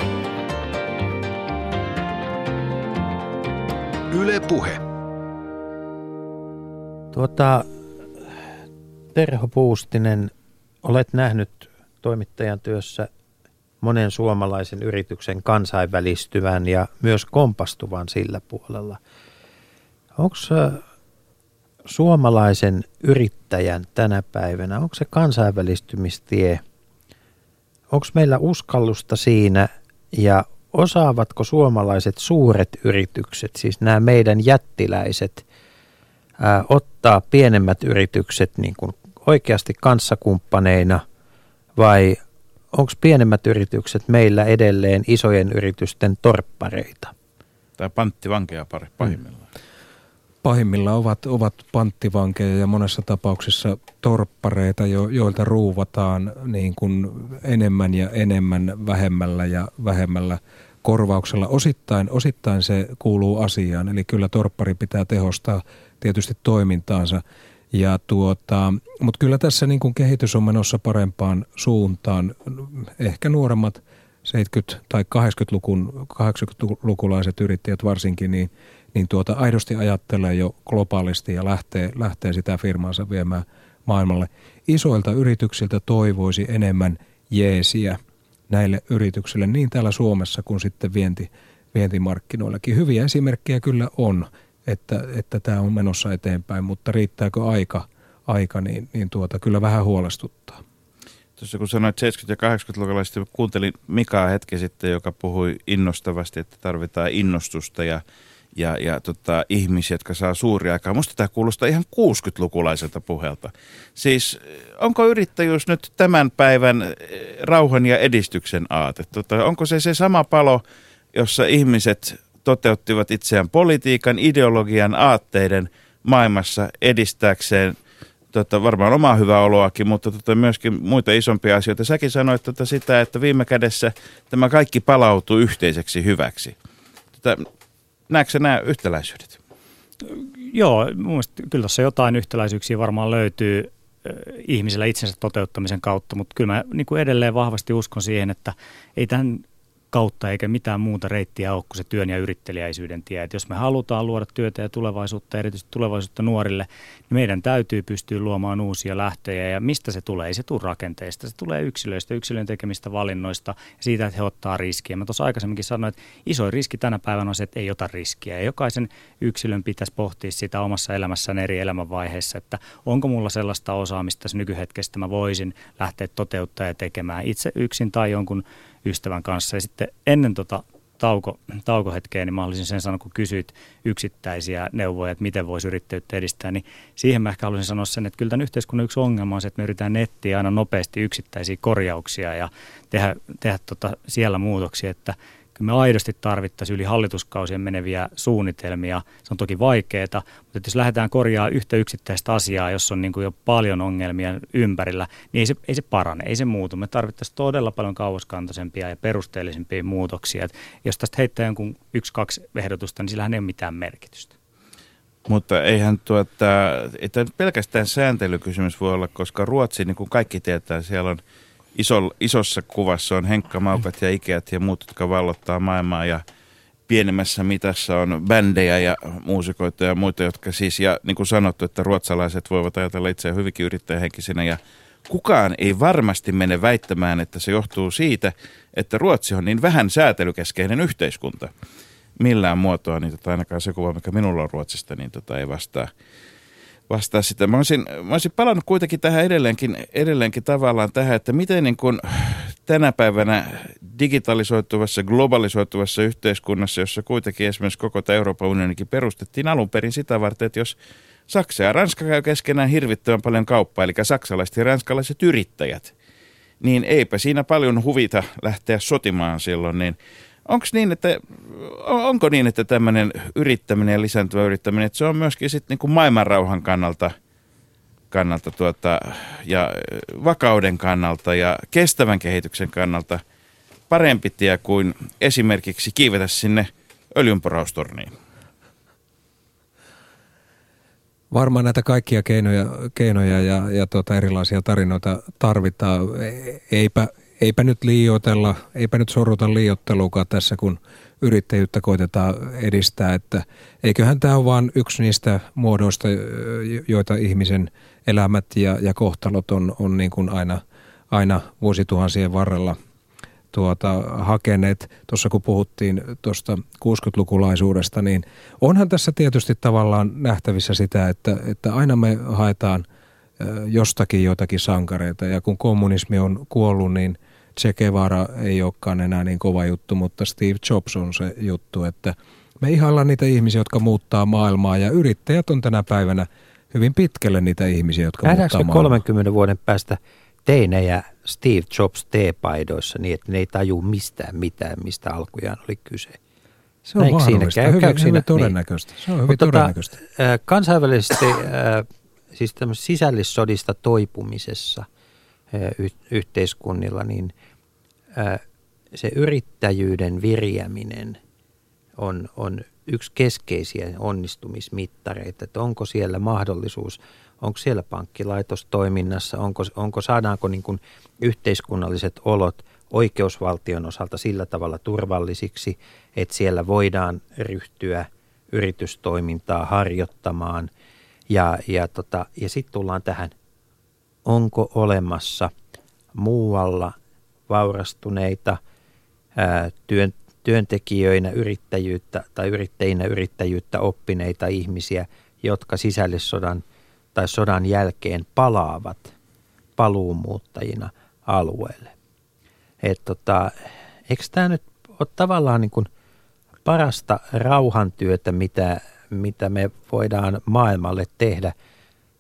Yle Puhe. Tuota, Terho Puustinen, olet nähnyt toimittajan työssä monen suomalaisen yrityksen kansainvälistyvän ja myös kompastuvan sillä puolella. Onko suomalaisen yrittäjän tänä päivänä, onko se kansainvälistymistie – onko meillä uskallusta siinä ja osaavatko suomalaiset suuret yritykset, siis nämä meidän jättiläiset, ää, ottaa pienemmät yritykset niin kuin oikeasti kanssakumppaneina vai onko pienemmät yritykset meillä edelleen isojen yritysten torppareita? Tai panttivankeja pari pahimmillaan. Mm pahimmilla ovat, ovat panttivankeja ja monessa tapauksessa torppareita, jo, joilta ruuvataan niin kuin enemmän ja enemmän vähemmällä ja vähemmällä korvauksella. Osittain, osittain se kuuluu asiaan, eli kyllä torppari pitää tehostaa tietysti toimintaansa. Ja tuota, mutta kyllä tässä niin kuin kehitys on menossa parempaan suuntaan. Ehkä nuoremmat 70- tai 80-lukun, 80-lukulaiset yrittäjät varsinkin, niin – niin tuota aidosti ajattelee jo globaalisti ja lähtee, lähtee sitä firmaansa viemään maailmalle. Isoilta yrityksiltä toivoisi enemmän jeesiä näille yrityksille niin täällä Suomessa kuin sitten vienti, vientimarkkinoillakin. Hyviä esimerkkejä kyllä on, että, että tämä on menossa eteenpäin, mutta riittääkö aika, aika niin, niin tuota, kyllä vähän huolestuttaa. Tuossa kun sanoit 70- ja 80-lukulaisista, kuuntelin Mikaa hetki sitten, joka puhui innostavasti, että tarvitaan innostusta ja ja, ja tota, ihmisiä, jotka saa suuria aikaa. Musta tämä kuulostaa ihan 60-lukulaiselta puhelta. Siis onko yrittäjyys nyt tämän päivän eh, rauhan ja edistyksen aate? Tota, onko se se sama palo, jossa ihmiset toteuttivat itseään politiikan, ideologian, aatteiden maailmassa edistääkseen tota, varmaan omaa hyvää oloakin, mutta tota, myöskin muita isompia asioita. Säkin sanoit tota, sitä, että viime kädessä tämä kaikki palautuu yhteiseksi hyväksi. Tota, näetkö nämä yhtäläisyydet? Joo, mielestä kyllä tuossa jotain yhtäläisyyksiä varmaan löytyy ihmisellä itsensä toteuttamisen kautta, mutta kyllä mä niin kuin edelleen vahvasti uskon siihen, että ei tämän kautta eikä mitään muuta reittiä ole kuin se työn ja yrittelijäisyyden tie. Et jos me halutaan luoda työtä ja tulevaisuutta, erityisesti tulevaisuutta nuorille, niin meidän täytyy pystyä luomaan uusia lähtöjä. Ja mistä se tulee? Ei se tule rakenteista, se tulee yksilöistä, yksilön tekemistä valinnoista ja siitä, että he ottaa riskiä. Mä tuossa aikaisemminkin sanoin, että iso riski tänä päivänä on se, että ei ota riskiä. Ja jokaisen yksilön pitäisi pohtia sitä omassa elämässään eri elämänvaiheissa, että onko mulla sellaista osaamista tässä nykyhetkestä, mä voisin lähteä toteuttaa ja tekemään itse yksin tai jonkun ystävän kanssa. Ja sitten ennen tota tauko, taukohetkeä, niin mä olisin sen sanoa, kun kysyit yksittäisiä neuvoja, että miten voisi yrittäjyyttä edistää, niin siihen mä ehkä haluaisin sanoa sen, että kyllä tämän yhteiskunnan yksi ongelma on se, että me yritetään nettiä aina nopeasti yksittäisiä korjauksia ja tehdä, tehdä tota siellä muutoksia, että Kyllä me aidosti tarvittaisiin yli hallituskausien meneviä suunnitelmia. Se on toki vaikeaa, mutta jos lähdetään korjaamaan yhtä yksittäistä asiaa, jos on niin kuin jo paljon ongelmia ympärillä, niin ei se, ei se parane, ei se muutu. Me tarvittaisiin todella paljon kauaskantoisempia ja perusteellisempia muutoksia. Et jos tästä heittää jonkun yksi, kaksi ehdotusta, niin sillähän ei ole mitään merkitystä. Mutta eihän tuota, että pelkästään sääntelykysymys voi olla, koska Ruotsi, niin kuin kaikki tietää, siellä on iso, isossa kuvassa on Henkka Maukat ja Ikeat ja muut, jotka vallottaa maailmaa ja pienemmässä mitassa on bändejä ja muusikoita ja muita, jotka siis, ja niin kuin sanottu, että ruotsalaiset voivat ajatella itseään hyvinkin yrittäjähenkisinä ja kukaan ei varmasti mene väittämään, että se johtuu siitä, että Ruotsi on niin vähän säätelykeskeinen yhteiskunta. Millään muotoa, niin tota, ainakaan se kuva, mikä minulla on Ruotsista, niin tota, ei vastaa, vastaa sitä. Mä olisin, mä olisin palannut kuitenkin tähän edelleenkin, edelleenkin tavallaan tähän, että miten niin kuin tänä päivänä digitalisoituvassa, globalisoituvassa yhteiskunnassa, jossa kuitenkin esimerkiksi koko tämä Euroopan unionikin perustettiin alun perin sitä varten, että jos Saksa ja Ranska käy keskenään hirvittävän paljon kauppaa, eli saksalaiset ja ranskalaiset yrittäjät, niin eipä siinä paljon huvita lähteä sotimaan silloin, niin Onko niin, että, onko niin, että tämmöinen yrittäminen ja lisääntyvä yrittäminen, että se on myöskin sitten niin kuin maailmanrauhan kannalta, kannalta tuota, ja vakauden kannalta ja kestävän kehityksen kannalta parempi tie kuin esimerkiksi kiivetä sinne öljynporaustorniin? Varmaan näitä kaikkia keinoja, keinoja ja, ja tuota erilaisia tarinoita tarvitaan. E, eipä, eipä nyt liioitella, eipä nyt sorruta liiottelukaan tässä, kun yrittäjyyttä koitetaan edistää, että eiköhän tämä ole vain yksi niistä muodoista, joita ihmisen elämät ja, ja kohtalot on, on niin kuin aina, aina vuosituhansien varrella tuota, hakeneet. Tuossa kun puhuttiin tuosta 60-lukulaisuudesta, niin onhan tässä tietysti tavallaan nähtävissä sitä, että, että aina me haetaan jostakin jotakin sankareita ja kun kommunismi on kuollut, niin – Che Guevara ei olekaan enää niin kova juttu, mutta Steve Jobs on se juttu, että me ihaillaan niitä ihmisiä, jotka muuttaa maailmaa ja yrittäjät on tänä päivänä hyvin pitkälle niitä ihmisiä, jotka Nähdäänkö muuttaa maailmaa. 30 vuoden päästä teinejä Steve Jobs teepaidoissa niin, että ne ei taju mistään mitään, mistä alkujaan oli kyse? Se on Näin mahdollista. Siinä käy, hyvin, hyvin niin. todennäköistä. Niin. Se on hyvin Mutta todennäköistä. Tota, kansainvälisesti, siis sisällissodista toipumisessa yhteiskunnilla, niin – se yrittäjyyden virjäminen on, on yksi keskeisiä onnistumismittareita, että onko siellä mahdollisuus, onko siellä pankkilaitos toiminnassa, onko, onko saadaanko niin kuin yhteiskunnalliset olot oikeusvaltion osalta sillä tavalla turvallisiksi, että siellä voidaan ryhtyä yritystoimintaa harjoittamaan. Ja, ja, tota, ja sitten tullaan tähän, onko olemassa muualla – vaurastuneita ää, työn, työntekijöinä yrittäjyyttä tai yrittäjinä yrittäjyyttä oppineita ihmisiä, jotka sisällissodan tai sodan jälkeen palaavat paluumuuttajina alueelle. Et tota, eikö tämä nyt ole tavallaan niin kuin parasta rauhantyötä, mitä, mitä me voidaan maailmalle tehdä,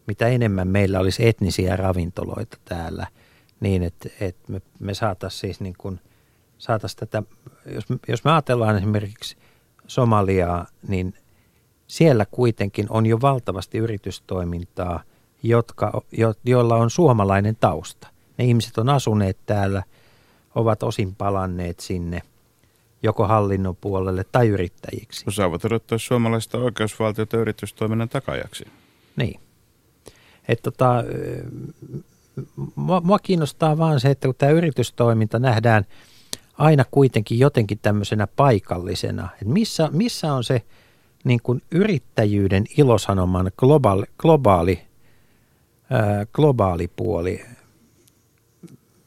mitä enemmän meillä olisi etnisiä ravintoloita täällä – niin, että, että me, me saataisiin siis niin kuin, saataisiin tätä, jos, jos me ajatellaan esimerkiksi Somaliaa, niin siellä kuitenkin on jo valtavasti yritystoimintaa, jotka, jo, joilla on suomalainen tausta. Ne ihmiset on asuneet täällä, ovat osin palanneet sinne joko hallinnon puolelle tai yrittäjiksi. Saavat odottaa suomalaista oikeusvaltiota yritystoiminnan takajaksi. Niin. Että tota, mua, mua kiinnostaa vaan se, että kun tämä yritystoiminta nähdään aina kuitenkin jotenkin tämmöisenä paikallisena, että missä, missä on se niin kuin yrittäjyyden ilosanoman globaali, globaali, ää, globaali puoli.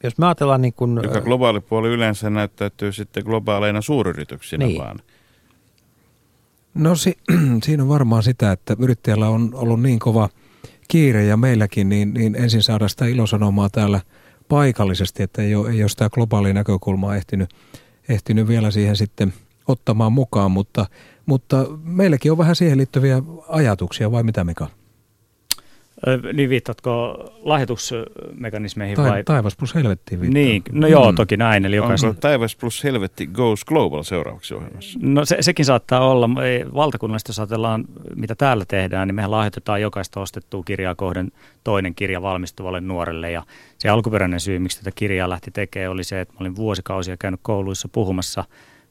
Jos me ajatellaan niin kuin, Joka globaali puoli yleensä näyttäytyy sitten globaaleina suuryrityksinä niin. vaan. No si- <clears throat> siinä on varmaan sitä, että yrittäjällä on ollut niin kova – kiire ja meilläkin, niin, niin ensin saada sitä ilosanomaa täällä paikallisesti, että ei ole, ei ole sitä globaalia näkökulmaa ehtinyt, ehtinyt vielä siihen sitten ottamaan mukaan, mutta, mutta meilläkin on vähän siihen liittyviä ajatuksia, vai mitä Mika? Niin viittatko lahjoitusmekanismeihin Tai, vai? taivas plus helvettiin viittaa. Niin, no joo, Mm. toki näin. Eli jokaisen, Onko Taivas plus Helvetti Goes Global seuraavaksi ohjelmassa? No se, sekin saattaa olla. Ei, Valtakunnallisesti jos ajatellaan, mitä täällä tehdään, niin mehän lahjoitetaan jokaista ostettua kirjaa kohden toinen kirja valmistuvalle nuorelle. Ja se alkuperäinen syy, miksi tätä kirjaa lähti tekemään, oli se, että mä olin vuosikausia käynyt kouluissa puhumassa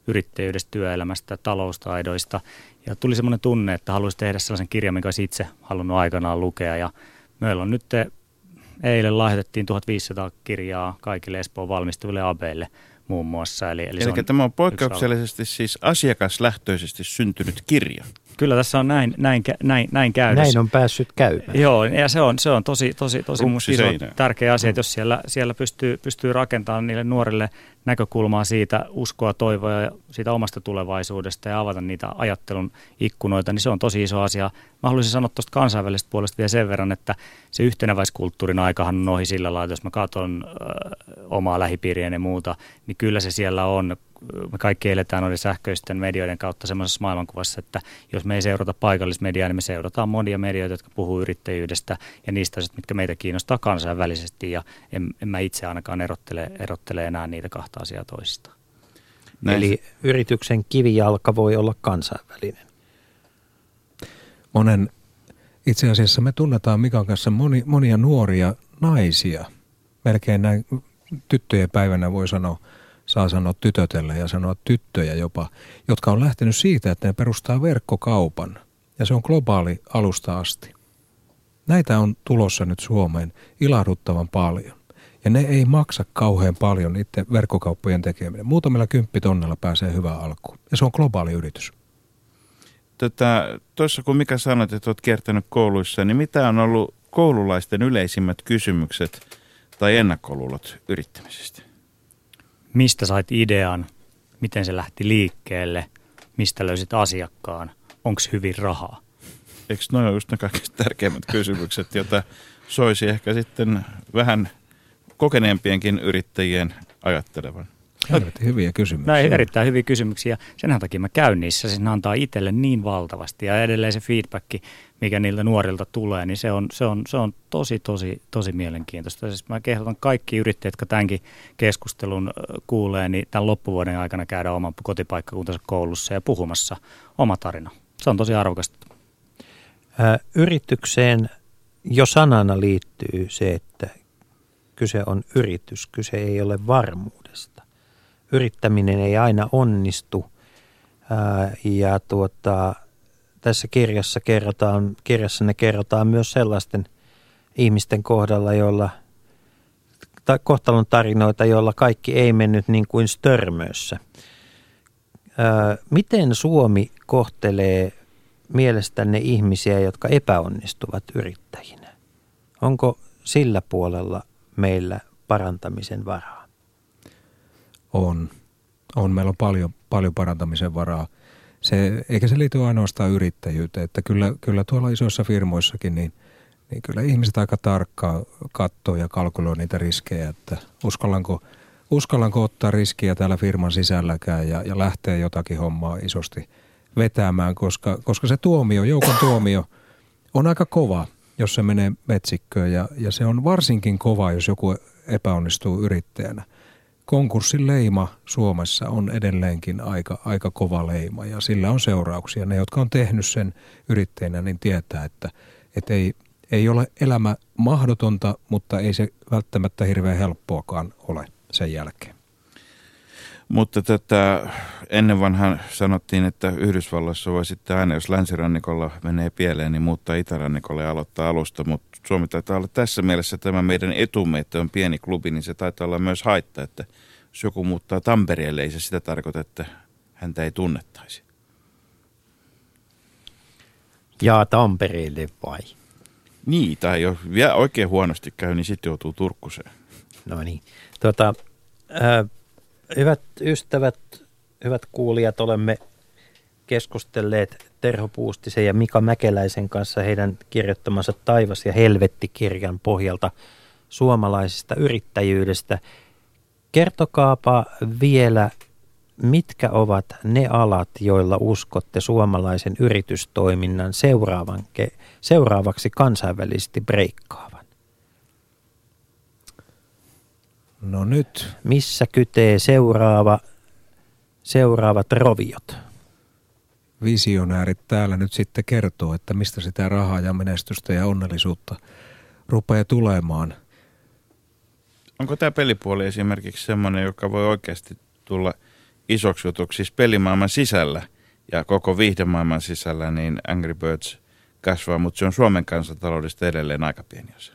yrittäjyydestä, työelämästä, taloustaidoista. Ja tuli semmoinen tunne, että haluaisin tehdä sellaisen kirjan, minkä olisi itse halunnut aikanaan lukea. Ja meillä on nyt te, eilen lahjoitettiin 1500 kirjaa kaikille Espoon valmistuville abeille muun muassa. Eli, eli, se Eli on tämä on yksi poikkeuksellisesti siis asiakaslähtöisesti syntynyt kirja. Kyllä tässä on näin, näin, näin, näin käydessä. Näin on päässyt käymään. Joo, ja se on, se on tosi, tosi, tosi iso tärkeä asia, että jos siellä, siellä pystyy, pystyy rakentamaan niille nuorille näkökulmaa siitä uskoa, toivoa ja siitä omasta tulevaisuudesta ja avata niitä ajattelun ikkunoita, niin se on tosi iso asia. Mä haluaisin sanoa tuosta kansainvälisestä puolesta vielä sen verran, että se yhtenäväiskulttuurin aikahan on ohi sillä lailla, että jos mä katson äh, omaa lähipiiriäni ja muuta, niin kyllä se siellä on. Me kaikki eletään noiden sähköisten medioiden kautta semmoisessa maailmankuvassa, että jos me ei seurata paikallismediaa, niin me seurataan monia medioita, jotka puhuu yrittäjyydestä ja niistä asioista, mitkä meitä kiinnostaa kansainvälisesti ja en, en mä itse ainakaan erottele, erottele enää niitä kahta asiaa toisistaan. Näin Eli yrityksen kivijalka voi olla kansainvälinen. Monen, itse asiassa me tunnetaan Mikan kanssa moni, monia nuoria naisia. Melkein näin tyttöjen päivänä voi sanoa, saa sanoa tytötelle ja sanoa tyttöjä jopa, jotka on lähtenyt siitä, että ne perustaa verkkokaupan. Ja se on globaali alusta asti. Näitä on tulossa nyt Suomeen ilahduttavan paljon. Ja ne ei maksa kauhean paljon niiden verkkokauppojen tekeminen. Muutamilla kymppitonnella pääsee hyvään alkuun. Ja se on globaali yritys. Tota, Tuossa kun Mika sanoit, että olet kiertänyt kouluissa, niin mitä on ollut koululaisten yleisimmät kysymykset tai ennakkoluulot yrittämisestä? Mistä sait idean? Miten se lähti liikkeelle? Mistä löysit asiakkaan? Onko hyvin rahaa? Eikö noin ole just ne kaikista tärkeimmät kysymykset, joita soisi ehkä sitten vähän kokeneempienkin yrittäjien ajattelevan? Helvetin hyviä kysymyksiä. Näin erittäin hyviä kysymyksiä. Senhän takia mä käyn niissä. Siis ne antaa itselle niin valtavasti. Ja edelleen se feedback, mikä niiltä nuorilta tulee, niin se on, se on, se on tosi, tosi, tosi mielenkiintoista. Siis mä kehotan kaikki yrittäjät, jotka tämänkin keskustelun kuulee, niin tämän loppuvuoden aikana käydä oman kotipaikkakuntansa koulussa ja puhumassa oma tarina. Se on tosi arvokasta. Ää, Yritykseen jo sanana liittyy se, että kyse on yritys, kyse ei ole varmuudesta. Yrittäminen ei aina onnistu ja tuota, tässä kirjassa kerrotaan, kirjassa ne kerrotaan myös sellaisten ihmisten kohdalla, joilla tai kohtalon tarinoita, joilla kaikki ei mennyt niin kuin störmössä. Miten Suomi kohtelee mielestänne ihmisiä, jotka epäonnistuvat yrittäjinä? Onko sillä puolella meillä parantamisen varaa? On. On. Meillä on paljon, paljon parantamisen varaa. Se, eikä se liity ainoastaan yrittäjyyteen, että kyllä, kyllä tuolla isoissa firmoissakin, niin, niin kyllä ihmiset aika tarkkaan katsoo ja kalkyloi niitä riskejä, että uskallanko, uskallanko ottaa riskiä täällä firman sisälläkään ja, ja lähteä jotakin hommaa isosti vetämään, koska, koska se tuomio, joukon tuomio on aika kova, jos se menee metsikköön ja, ja se on varsinkin kova, jos joku epäonnistuu yrittäjänä konkurssin leima Suomessa on edelleenkin aika, aika kova leima ja sillä on seurauksia. Ne, jotka on tehnyt sen yrittäjänä, niin tietää, että, että ei, ei ole elämä mahdotonta, mutta ei se välttämättä hirveän helppoakaan ole sen jälkeen. Mutta tätä, ennen vanhan sanottiin, että Yhdysvalloissa voi sitten aina, jos länsirannikolla menee pieleen, niin muuttaa itärannikolle ja aloittaa alusta. Mutta Suomi taitaa olla tässä mielessä tämä meidän etumme, että on pieni klubi, niin se taitaa olla myös haitta, että jos joku muuttaa Tampereelle, ei se sitä tarkoita, että häntä ei tunnettaisi. Ja Tampereelle vai? Niin, tai jos vielä oikein huonosti käy, niin sitten joutuu Turkkuseen. No niin. Tuota, äh, hyvät ystävät, hyvät kuulijat, olemme keskustelleet Terho Puustisen ja Mika Mäkeläisen kanssa heidän kirjoittamansa Taivas ja helvetti-kirjan pohjalta suomalaisesta yrittäjyydestä. Kertokaapa vielä mitkä ovat ne alat, joilla uskotte suomalaisen yritystoiminnan seuraavaksi kansainvälisesti breikkaavan? No nyt. Missä kytee seuraava, seuraavat roviot? Visionäärit täällä nyt sitten kertoo, että mistä sitä rahaa ja menestystä ja onnellisuutta rupeaa tulemaan. Onko tämä pelipuoli esimerkiksi sellainen, joka voi oikeasti tulla isoksi jutuksi siis pelimaailman sisällä ja koko viihdemaailman sisällä, niin Angry Birds kasvaa, mutta se on Suomen kansantaloudesta edelleen aika pieni osa.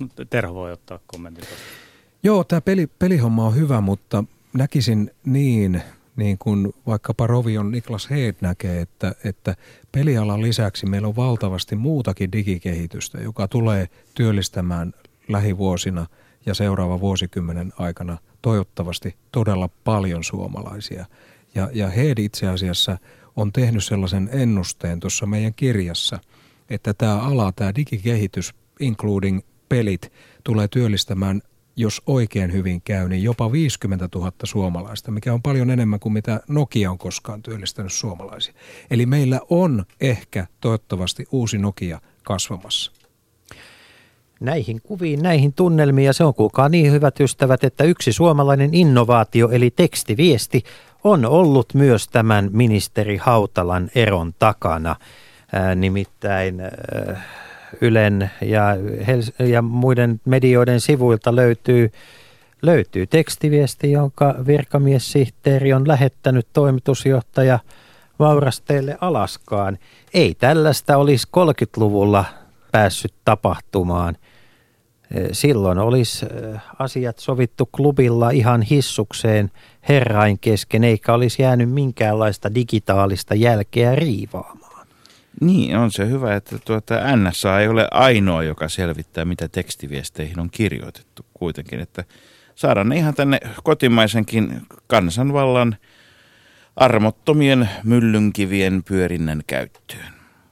No, Terho voi ottaa kommentin tuosta. Joo, tämä peli, pelihomma on hyvä, mutta näkisin niin, niin kuin vaikkapa Rovion Niklas Heed näkee, että, että pelialan lisäksi meillä on valtavasti muutakin digikehitystä, joka tulee työllistämään lähivuosina ja seuraava vuosikymmenen aikana toivottavasti todella paljon suomalaisia. Ja, ja Heed itse asiassa on tehnyt sellaisen ennusteen tuossa meidän kirjassa, että tämä ala, tämä digikehitys, including pelit, tulee työllistämään jos oikein hyvin käy, niin jopa 50 000 suomalaista, mikä on paljon enemmän kuin mitä Nokia on koskaan työllistänyt suomalaisia. Eli meillä on ehkä toivottavasti uusi Nokia kasvamassa. Näihin kuviin, näihin tunnelmiin ja se on kuulkaa niin hyvät ystävät, että yksi suomalainen innovaatio eli tekstiviesti on ollut myös tämän ministeri Hautalan eron takana. Ää, nimittäin ää, Ylen ja, Hels- ja muiden medioiden sivuilta löytyy, löytyy tekstiviesti, jonka virkamiessihteeri on lähettänyt toimitusjohtaja Vaurasteelle Alaskaan. Ei tällaista olisi 30-luvulla päässyt tapahtumaan. Silloin olisi asiat sovittu klubilla ihan hissukseen herrain kesken, eikä olisi jäänyt minkäänlaista digitaalista jälkeä riivaamaan. Niin, on se hyvä, että tuota NSA ei ole ainoa, joka selvittää, mitä tekstiviesteihin on kirjoitettu kuitenkin. Että saadaan ne ihan tänne kotimaisenkin kansanvallan armottomien myllynkivien pyörinnän käyttöön.